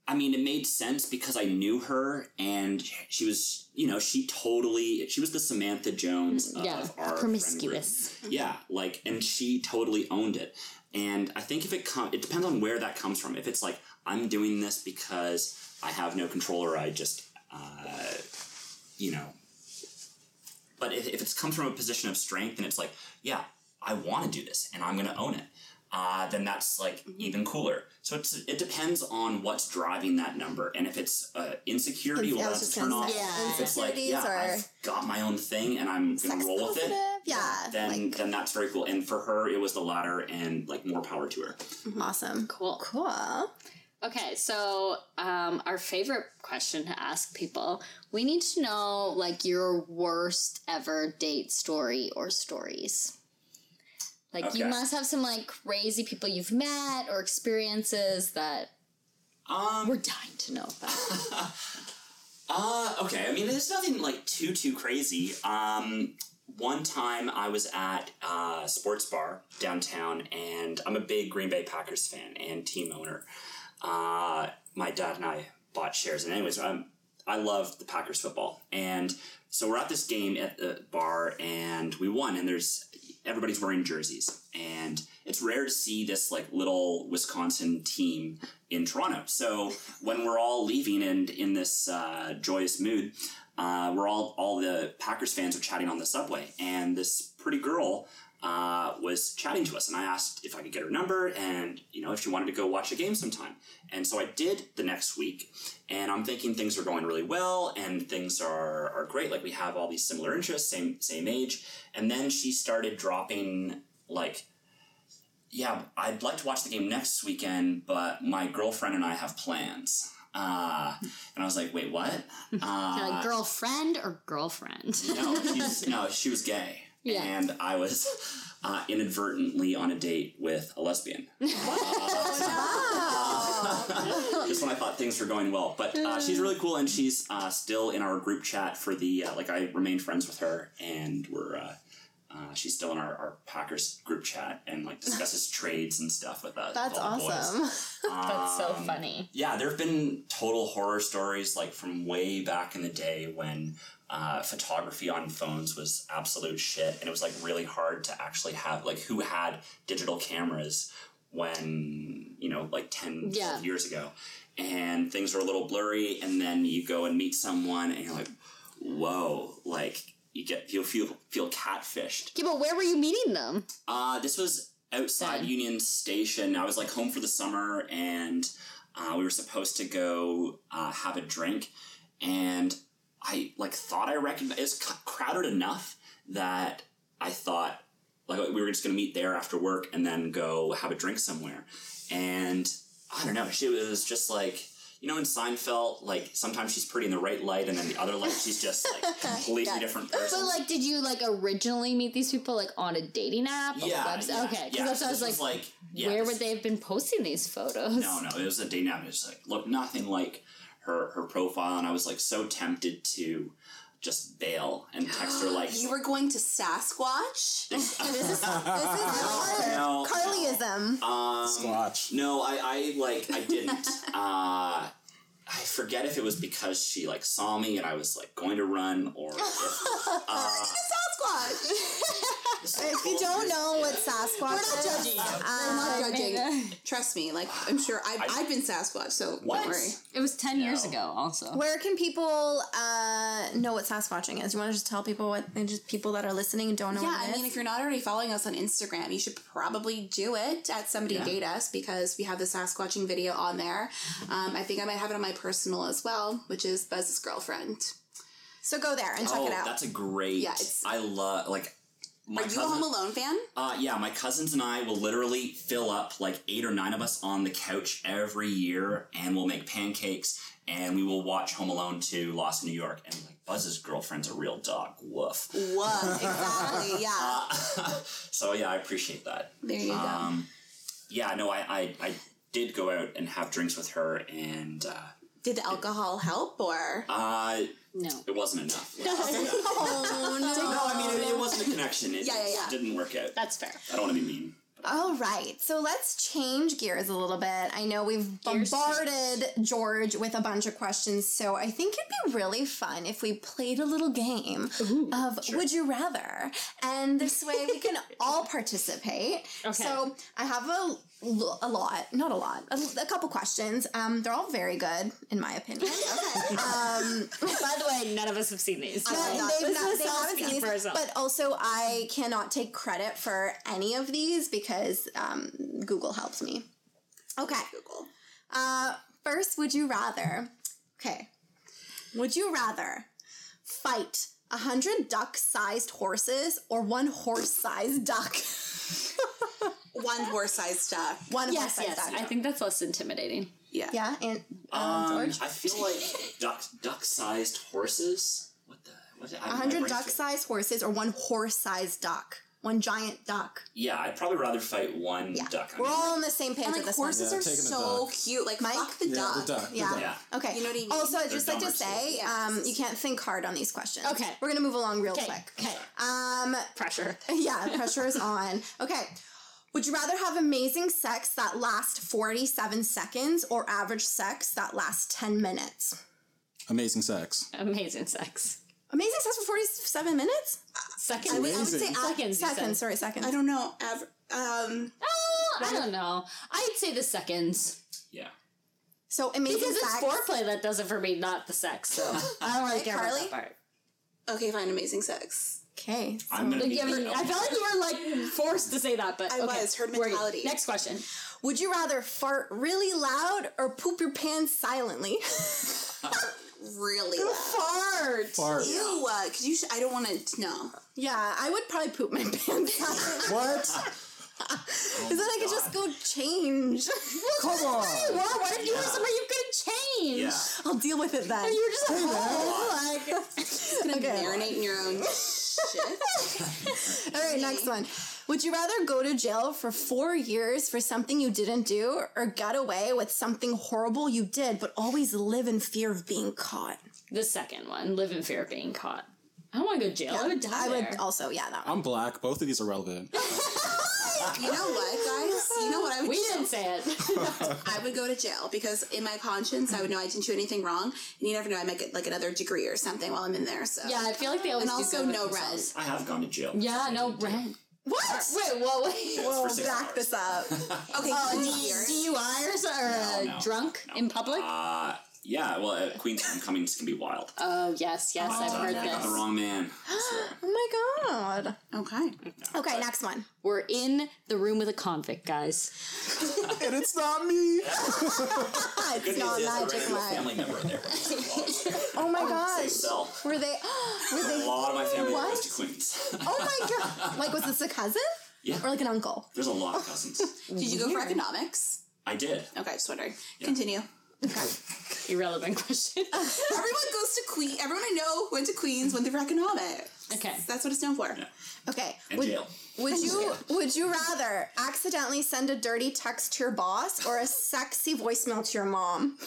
I mean, it made sense because I knew her, and she was, you know, she totally, she was the Samantha Jones of Yeah, our promiscuous. Yeah, like, and she totally owned it. And I think if it comes, it depends on where that comes from. If it's like I'm doing this because I have no control, or I just, uh, you know, but if, if it's comes from a position of strength and it's like, yeah, I want to do this and I'm going to own it, uh, then that's like even cooler. So it's it depends on what's driving that number, and if it's uh, insecurity, I well, was that's turn off. Yeah. If it's like, yeah, I've got my own thing and I'm gonna roll with it, Yeah. then like, then that's very cool. And for her, it was the latter, and like more power to her. awesome. Cool. Cool. Okay, so um, our favorite question to ask people we need to know like your worst ever date story or stories. Like you must have some like crazy people you've met or experiences that Um, we're dying to know about. (laughs) Uh, okay. I mean, there's nothing like too too crazy. Um, one time I was at a sports bar downtown, and I'm a big Green Bay Packers fan and team owner. Uh, my dad and I bought shares, and anyways, um, I love the Packers football, and so we're at this game at the bar, and we won, and there's everybody's wearing jerseys, and it's rare to see this like little Wisconsin team in Toronto. So when we're all leaving and in this uh, joyous mood, uh, we're all all the Packers fans are chatting on the subway, and this pretty girl uh, was chatting to us, and I asked if I could get her number, and you know if she wanted to go watch a game sometime. And so I did the next week, and I'm thinking things are going really well, and things are are great. Like we have all these similar interests, same same age, and then she started dropping like yeah, I'd like to watch the game next weekend, but my girlfriend and I have plans. Uh, and I was like, wait, what? (laughs) Uh, like girlfriend or girlfriend? no, she's, (laughs) no, she was gay. Yeah. And I was (laughs) uh, inadvertently on a date with a lesbian. (laughs) Uh, just when I thought things were going well. But uh, she's really cool, and she's uh, still in our group chat for the, uh, like, I remained friends with her, and we're, uh, uh, she's still in our, our Packers group chat and, like, discusses (laughs) trades and stuff with us. That's with all the boys. awesome. That's so Um, funny. Yeah, there have been total horror stories like from way back in the day when uh, photography on phones was absolute shit, and it was like really hard to actually have like who had digital cameras when you know like 10 Yeah. years ago, and things were a little blurry, and then you go and meet someone, and you're like, whoa, like you get you feel feel catfished. Yeah, but where were you meeting them? Uh, this was outside. Union Station. I was like home for the summer, and uh, we were supposed to go uh, have a drink, and I like thought I recognized. It was crowded enough that I thought like we were just gonna meet there after work and then go have a drink somewhere, and I don't know. She was just like. You know, in Seinfeld, like sometimes she's pretty in the right light, and then the other light she's just like (laughs) completely different person. But like, did you like originally meet these people like on a dating app? yeah, website? yeah, okay, because yeah. that's what I was This like. yeah, where would they have been posting these photos? No, no, it was a dating app. It was like look, nothing like her her profile, and I was like so tempted to just bail and text her like. You were going to Sasquatch? (laughs) this is this is (laughs) No, Carlyism. um, Squatch. no, I, I like I didn't. (laughs) uh, I forget if it was because she like saw me and I was like going to run, or if, uh, Sasquatch. if you don't know what Sasquatch is, I'm not uh, judging. Trust me, like I'm sure I've, I- I've been Sasquatch, so What? don't worry. It was 10 years ago, also. where can people uh, know what Sasquatching is? You want to just tell people what, and just people that are listening and don't know Yeah, what it I mean, if you're not already following us on Instagram, you should probably do it at Somebody Yeah. Date Us because we have the Sasquatching video on there. Um, I think I might have it on my personal as well, which is Buzz's girlfriend. So go there and check oh, it out. that's a great. Yeah, it's- I love like. My Are you a Home Alone fan? Uh, yeah, my cousins and I will literally fill up like eight or nine of us on the couch every year, and we'll make pancakes, and we will watch Home Alone 2 Lost in New York. And like Buzz's girlfriend's a real dog. Woof. What? exactly, (laughs) yeah. Uh, (laughs) so yeah, I appreciate that. There you go. Um, yeah, no, I, I I did go out and have drinks with her, and uh, Did the alcohol help or? uh, No. it wasn't enough. (laughs) oh no. no, I mean it, it wasn't a connection. It Yeah, yeah, yeah. didn't work out. That's fair. I don't want to be mean. All right, so let's change gears a little bit. I know we've bombarded George with a bunch of questions, so I think it'd be really fun if we played a little game of Would You Rather? And this way we can (laughs) all participate. Okay. So I have a, l- a lot, not a lot, a, a couple questions. Um, they're all very good, in my opinion. (laughs) Okay. um, By the way, none of us have seen these. so this they've not, they haven't seen these, but also I cannot take credit for any of these because um, Google helps me. Okay. Google. Uh, first, would you rather? Okay. Would you rather fight a hundred duck-sized horses or one horse-sized duck? (laughs) One horse-sized duck. one yes, horse-sized yes. duck. I think that's less intimidating. Yeah. yeah, and um, Um, George. I feel like duck duck-sized horses. What the? What? A hundred duck-sized horses or one horse-sized duck. One giant duck. Yeah, I'd probably rather fight one Yeah. duck. I We're mean, all on the same page And with this horses Yeah, are so cute. Like Mike? fuck the Yeah, duck. the duck. Yeah. Yeah. Okay. You know what I mean? Also, I'd just like to say, um, you can't think hard on these questions. Okay. We're gonna move along real Okay. quick. Okay. Um, Pressure. (laughs) yeah, pressure is on. Okay. Would you rather have amazing sex that lasts 47 seconds or average sex that lasts 10 minutes? Amazing sex. Amazing sex. Amazing sex for 47 minutes? Seconds. I would, I would say seconds. Seconds, sorry, seconds. I don't know. Aver- um, Oh, I don't know. I'd say the seconds. Yeah. So amazing Because it's sex. foreplay that does it for me, not the sex. So (laughs) I don't really Right, care Carly? about that part. Okay, fine. Amazing sex. Okay. so- I'm gonna be. Like, I, mean, I felt like you were like forced to say that, but I okay. was, herd mentality. Next question. Would you rather fart really loud or poop your pants silently? (laughs) Really loud. Fart. Fart. Ew. Uh, Cause you. Sh- I don't want to. No. Yeah, I would probably poop my (laughs) pants silently. What? Because then I could just go change. (laughs) Come on. Well, what if you were somewhere you could change? Yeah. I'll deal with it then. You were just at home, like oh, (laughs) Gonna Okay. marinate in your own shit. (laughs) All right, next one. Would you rather go to jail for four years for something you didn't do or get away with something horrible you did but always live in fear of being caught? the second one. Live in fear of being caught. I don't want to go to jail. I would die I there. would also, yeah, that one. I'm black. Both of these are relevant. You know what, guys? You know what I would we do? didn't say it. (laughs) I would go to jail because in my conscience, I would know I didn't do anything wrong, and you never know, I might get like another degree or something while I'm in there. So yeah, I feel like they always and do also good with no themselves. rent. I have gone to jail. Yeah, no rent. What? Wait, whoa, wait. We'll back hours. this up. (laughs) Okay, one D- year. DUI or, so- or uh, no. drunk in public? Uh, yeah. Well, at Queen's Homecomings can be wild. oh, yes, yes, oh, I've heard I got the wrong man. (gasps) Oh my god. Okay. Okay, next one. We're in the room with a convict, guys. (laughs) and it's not me. (laughs) It's not news is I ran magic, into a Mike. family member there. (laughs) Oh my gosh. cell. Were they? (gasps) Were A lot of my family What? goes to Queen's. Oh my god! Like, was this a cousin? Yeah. Or like an uncle? There's a lot of cousins. Did you go for economics? I did. Okay, just wondering. Continue. Irrelevant question. (laughs) Everyone goes to Queen. Everyone I know went to Queen's, went there for economics. Okay. That's what it's known for. Okay. And would, jail. would you would you rather accidentally send a dirty text to your boss or a sexy voicemail to your mom?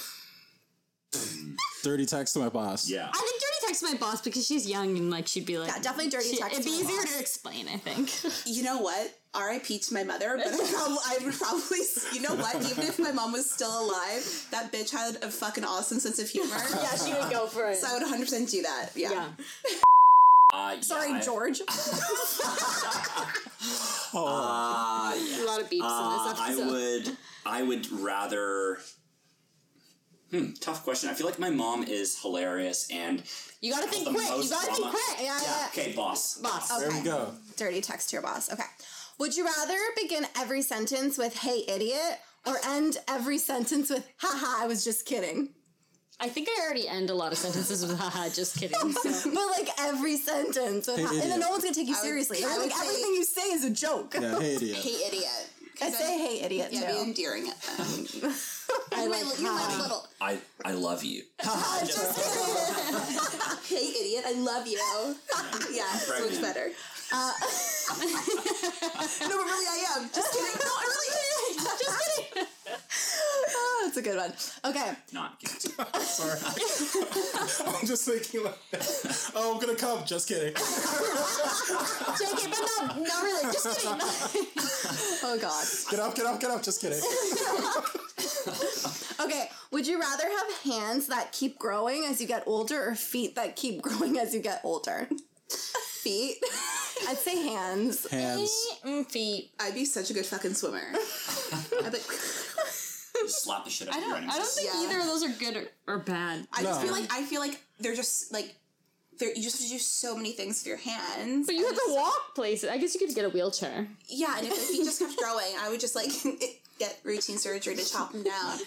Dirty text to my boss. Yeah. I think dirty text to my boss because she's young and like she'd be like Yeah, definitely dirty she- text It'd be to my easier boss. to explain, I think. You know what? R.I.P. to my mother, but (laughs) I, prob- I would probably, you know what? Even if my mom was still alive, that bitch had a fucking awesome sense of humor. (laughs) yeah, she would go for it. So I would 100% do that. Yeah. yeah. (laughs) Uh, yeah, Sorry, I- George. Uh, yeah. A lot of beeps Uh, in this I would. I would rather. Hmm. Tough question. I feel like my mom is hilarious and. You gotta think the quick. You gotta think drama. quick. Yeah, Yeah. yeah. Okay, boss. Boss. There we go. Dirty text to your boss. Okay. Would you rather begin every sentence with "Hey, idiot" or end every sentence with "Haha, I was just kidding"? I think I already end a lot of sentences with haha, just kidding. So. (laughs) But like every sentence, with Hey, "Ha-" and then no one's gonna take you I would- seriously. I would like say- everything you say is a joke. Yeah, hey idiot. Hey, idiot. I say "Hey, idiot" Yeah, be endearing it. Um, (laughs) I like my, my little. I I love you. (laughs) Hey, idiot. I love you. yeah, so much better. Uh, (laughs) no, but really, I am. Just kidding. No, I really am. (laughs) Just kidding. Oh, That's a good one. Okay. Not guilty. (laughs) Sorry. I'm just thinking like, oh, I'm gonna come. Just kidding. JK, but no, not really. Just kidding. oh God. Get up, get up, get up. Just kidding. Okay. Would you rather have hands that keep growing as you get older or feet that keep growing as you get older? Feet. (laughs) I'd say hands. Hands. Mm, feet. I'd be such a good fucking swimmer. (laughs) I'd be, (laughs) Just slap the shit out I of you don't. running. I don't think Yeah. either of those are good or, or bad. I just No. feel like I feel like they're just like they're you just have to do so many things with your hands. But you have to walk places. I guess you could get a wheelchair. Yeah, and if the feet just kept growing, I would just like get routine surgery to chop them down.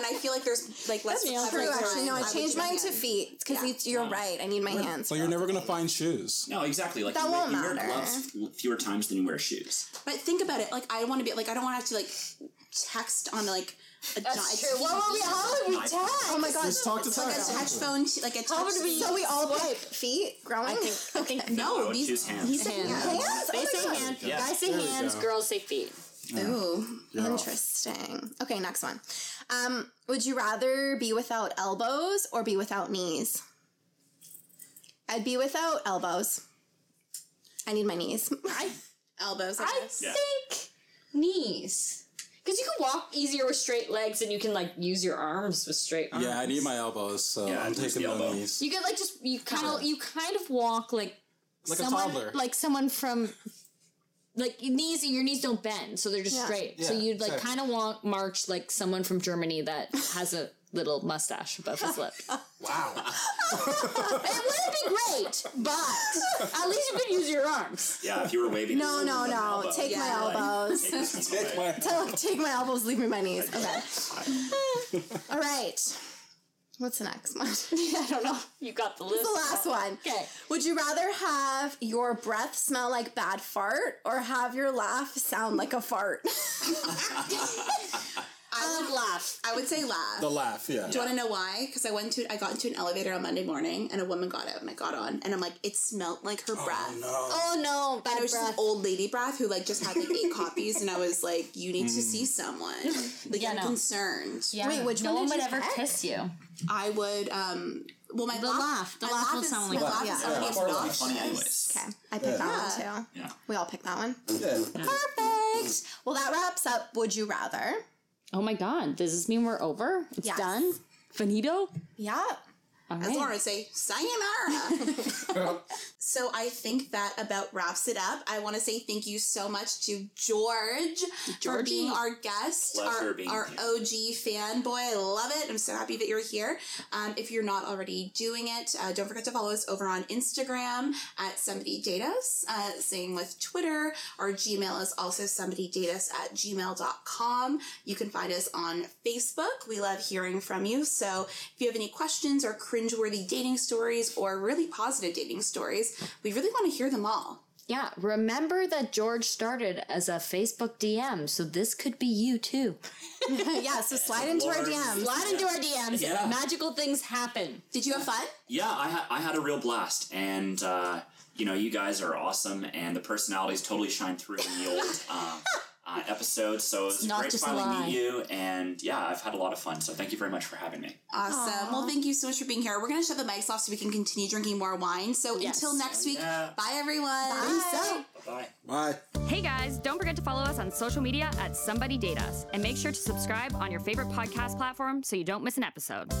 And I feel like there's like less That's recovery True, actually, no, I would changed mine to feet because Yeah. you're right. I need my hands. Well, you're never gonna find shoes. No, exactly. Like That you, won't you wear matter. gloves fewer times than you wear shoes. But think about it. Like I want to be like I don't want to have to like text on like a giant. What (laughs) were we? How would we I- text? Oh my god. Just talk to Like a text. touch phone, like a touch. would we- So we all pick feet growing? I think. I think I No, would these choose hands. He said Hands. hands. Oh they Oh say God. hands. Yeah. Guys say hands. go. Girls say feet. Ooh. You're. Interesting. Okay, next one. Um, would you rather be without elbows or be without knees? I'd be without elbows. I need my knees. I Elbows. I I guess. Yeah. think knees. Because you can walk easier with straight legs and you can like use your arms with straight arms. Yeah, I need my elbows, so Yeah, I'm taking the the elbow. knees. You could like just you kind of you kind of walk like Like a toddler. like someone from like your knees your knees don't bend so they're just Yeah. straight. so you'd like exactly. kind of walk march like someone from Germany that has a little mustache above his lip. (laughs) Wow. it wouldn't be great, but at least you could use your arms. Yeah, if you were waving. No, this no, no. elbow, Take my elbows. take Take my. Tell- (laughs) Take my elbows, leave me my knees. (laughs) Okay. All right. What's the next one? (laughs) I don't know. You got the list. the last one. Okay. Would you rather have your breath smell like bad fart or have your laugh sound like a fart? (laughs) (laughs) I would laugh. I would say laugh. The laugh, yeah. Do you want to know why? Because I went to I got into an elevator on Monday morning and a woman got out and I got on and I'm like it smelled like her breath. No. Oh no, And bad it was just breath. an old lady breath who like just had like eight copies and I was like, you need to see someone. (laughs) Like Yeah, I'm no. concerned. Yeah. Wait, which no one one did would you ever pick? kiss you. I would um well my The laugh. The my laugh will is- sound my like- laugh Yeah. is already Yeah. obnoxious. Funny anyways. Okay, I picked that one too. Yeah. We all picked that one. Yeah. Perfect. Well, that wraps up Would You Rather. Oh my god, does this mean we're over? It's Yes. done? Finito? Yeah. All As right. Lauren would say, sayonara. (laughs) so I think that about wraps it up. I want to say thank you so much to George for being our guest, Pleasure our, being our here. OG fanboy. I love it. I'm so happy that you're here. Um, if you're not already doing it, uh, don't forget to follow us over on Instagram at somebody date us. Uh, same with Twitter. Our Gmail is also somebody date us at gmail.com. You can find us on Facebook. We love hearing from you. So if you have any questions or cringeworthy dating stories or really positive dating stories, we really want to hear them all. Yeah, remember that George started as a Facebook DM, so this could be you too. (laughs) yeah, so slide into our Lord. DMs. Slide into our DMs. Yeah. Magical things happen. Did you have fun? Yeah, I, ha- I had a real blast, and uh, you know, you guys are awesome, and the personalities totally shine through in the old (laughs) um, uh, episodes. So it's was not great to just a finally meet you, and yeah, I've had a lot of fun. So thank you very much for having me. Awesome. Well, thank you so much for being here. We're going to shut the mics off so we can continue drinking more wine. So Yes. until next week, Yeah. bye everyone. Bye. Bye. Bye. Hey guys, don't forget to follow us on social media at Somebody Date Us and make sure to subscribe on your favorite podcast platform so you don't miss an episode.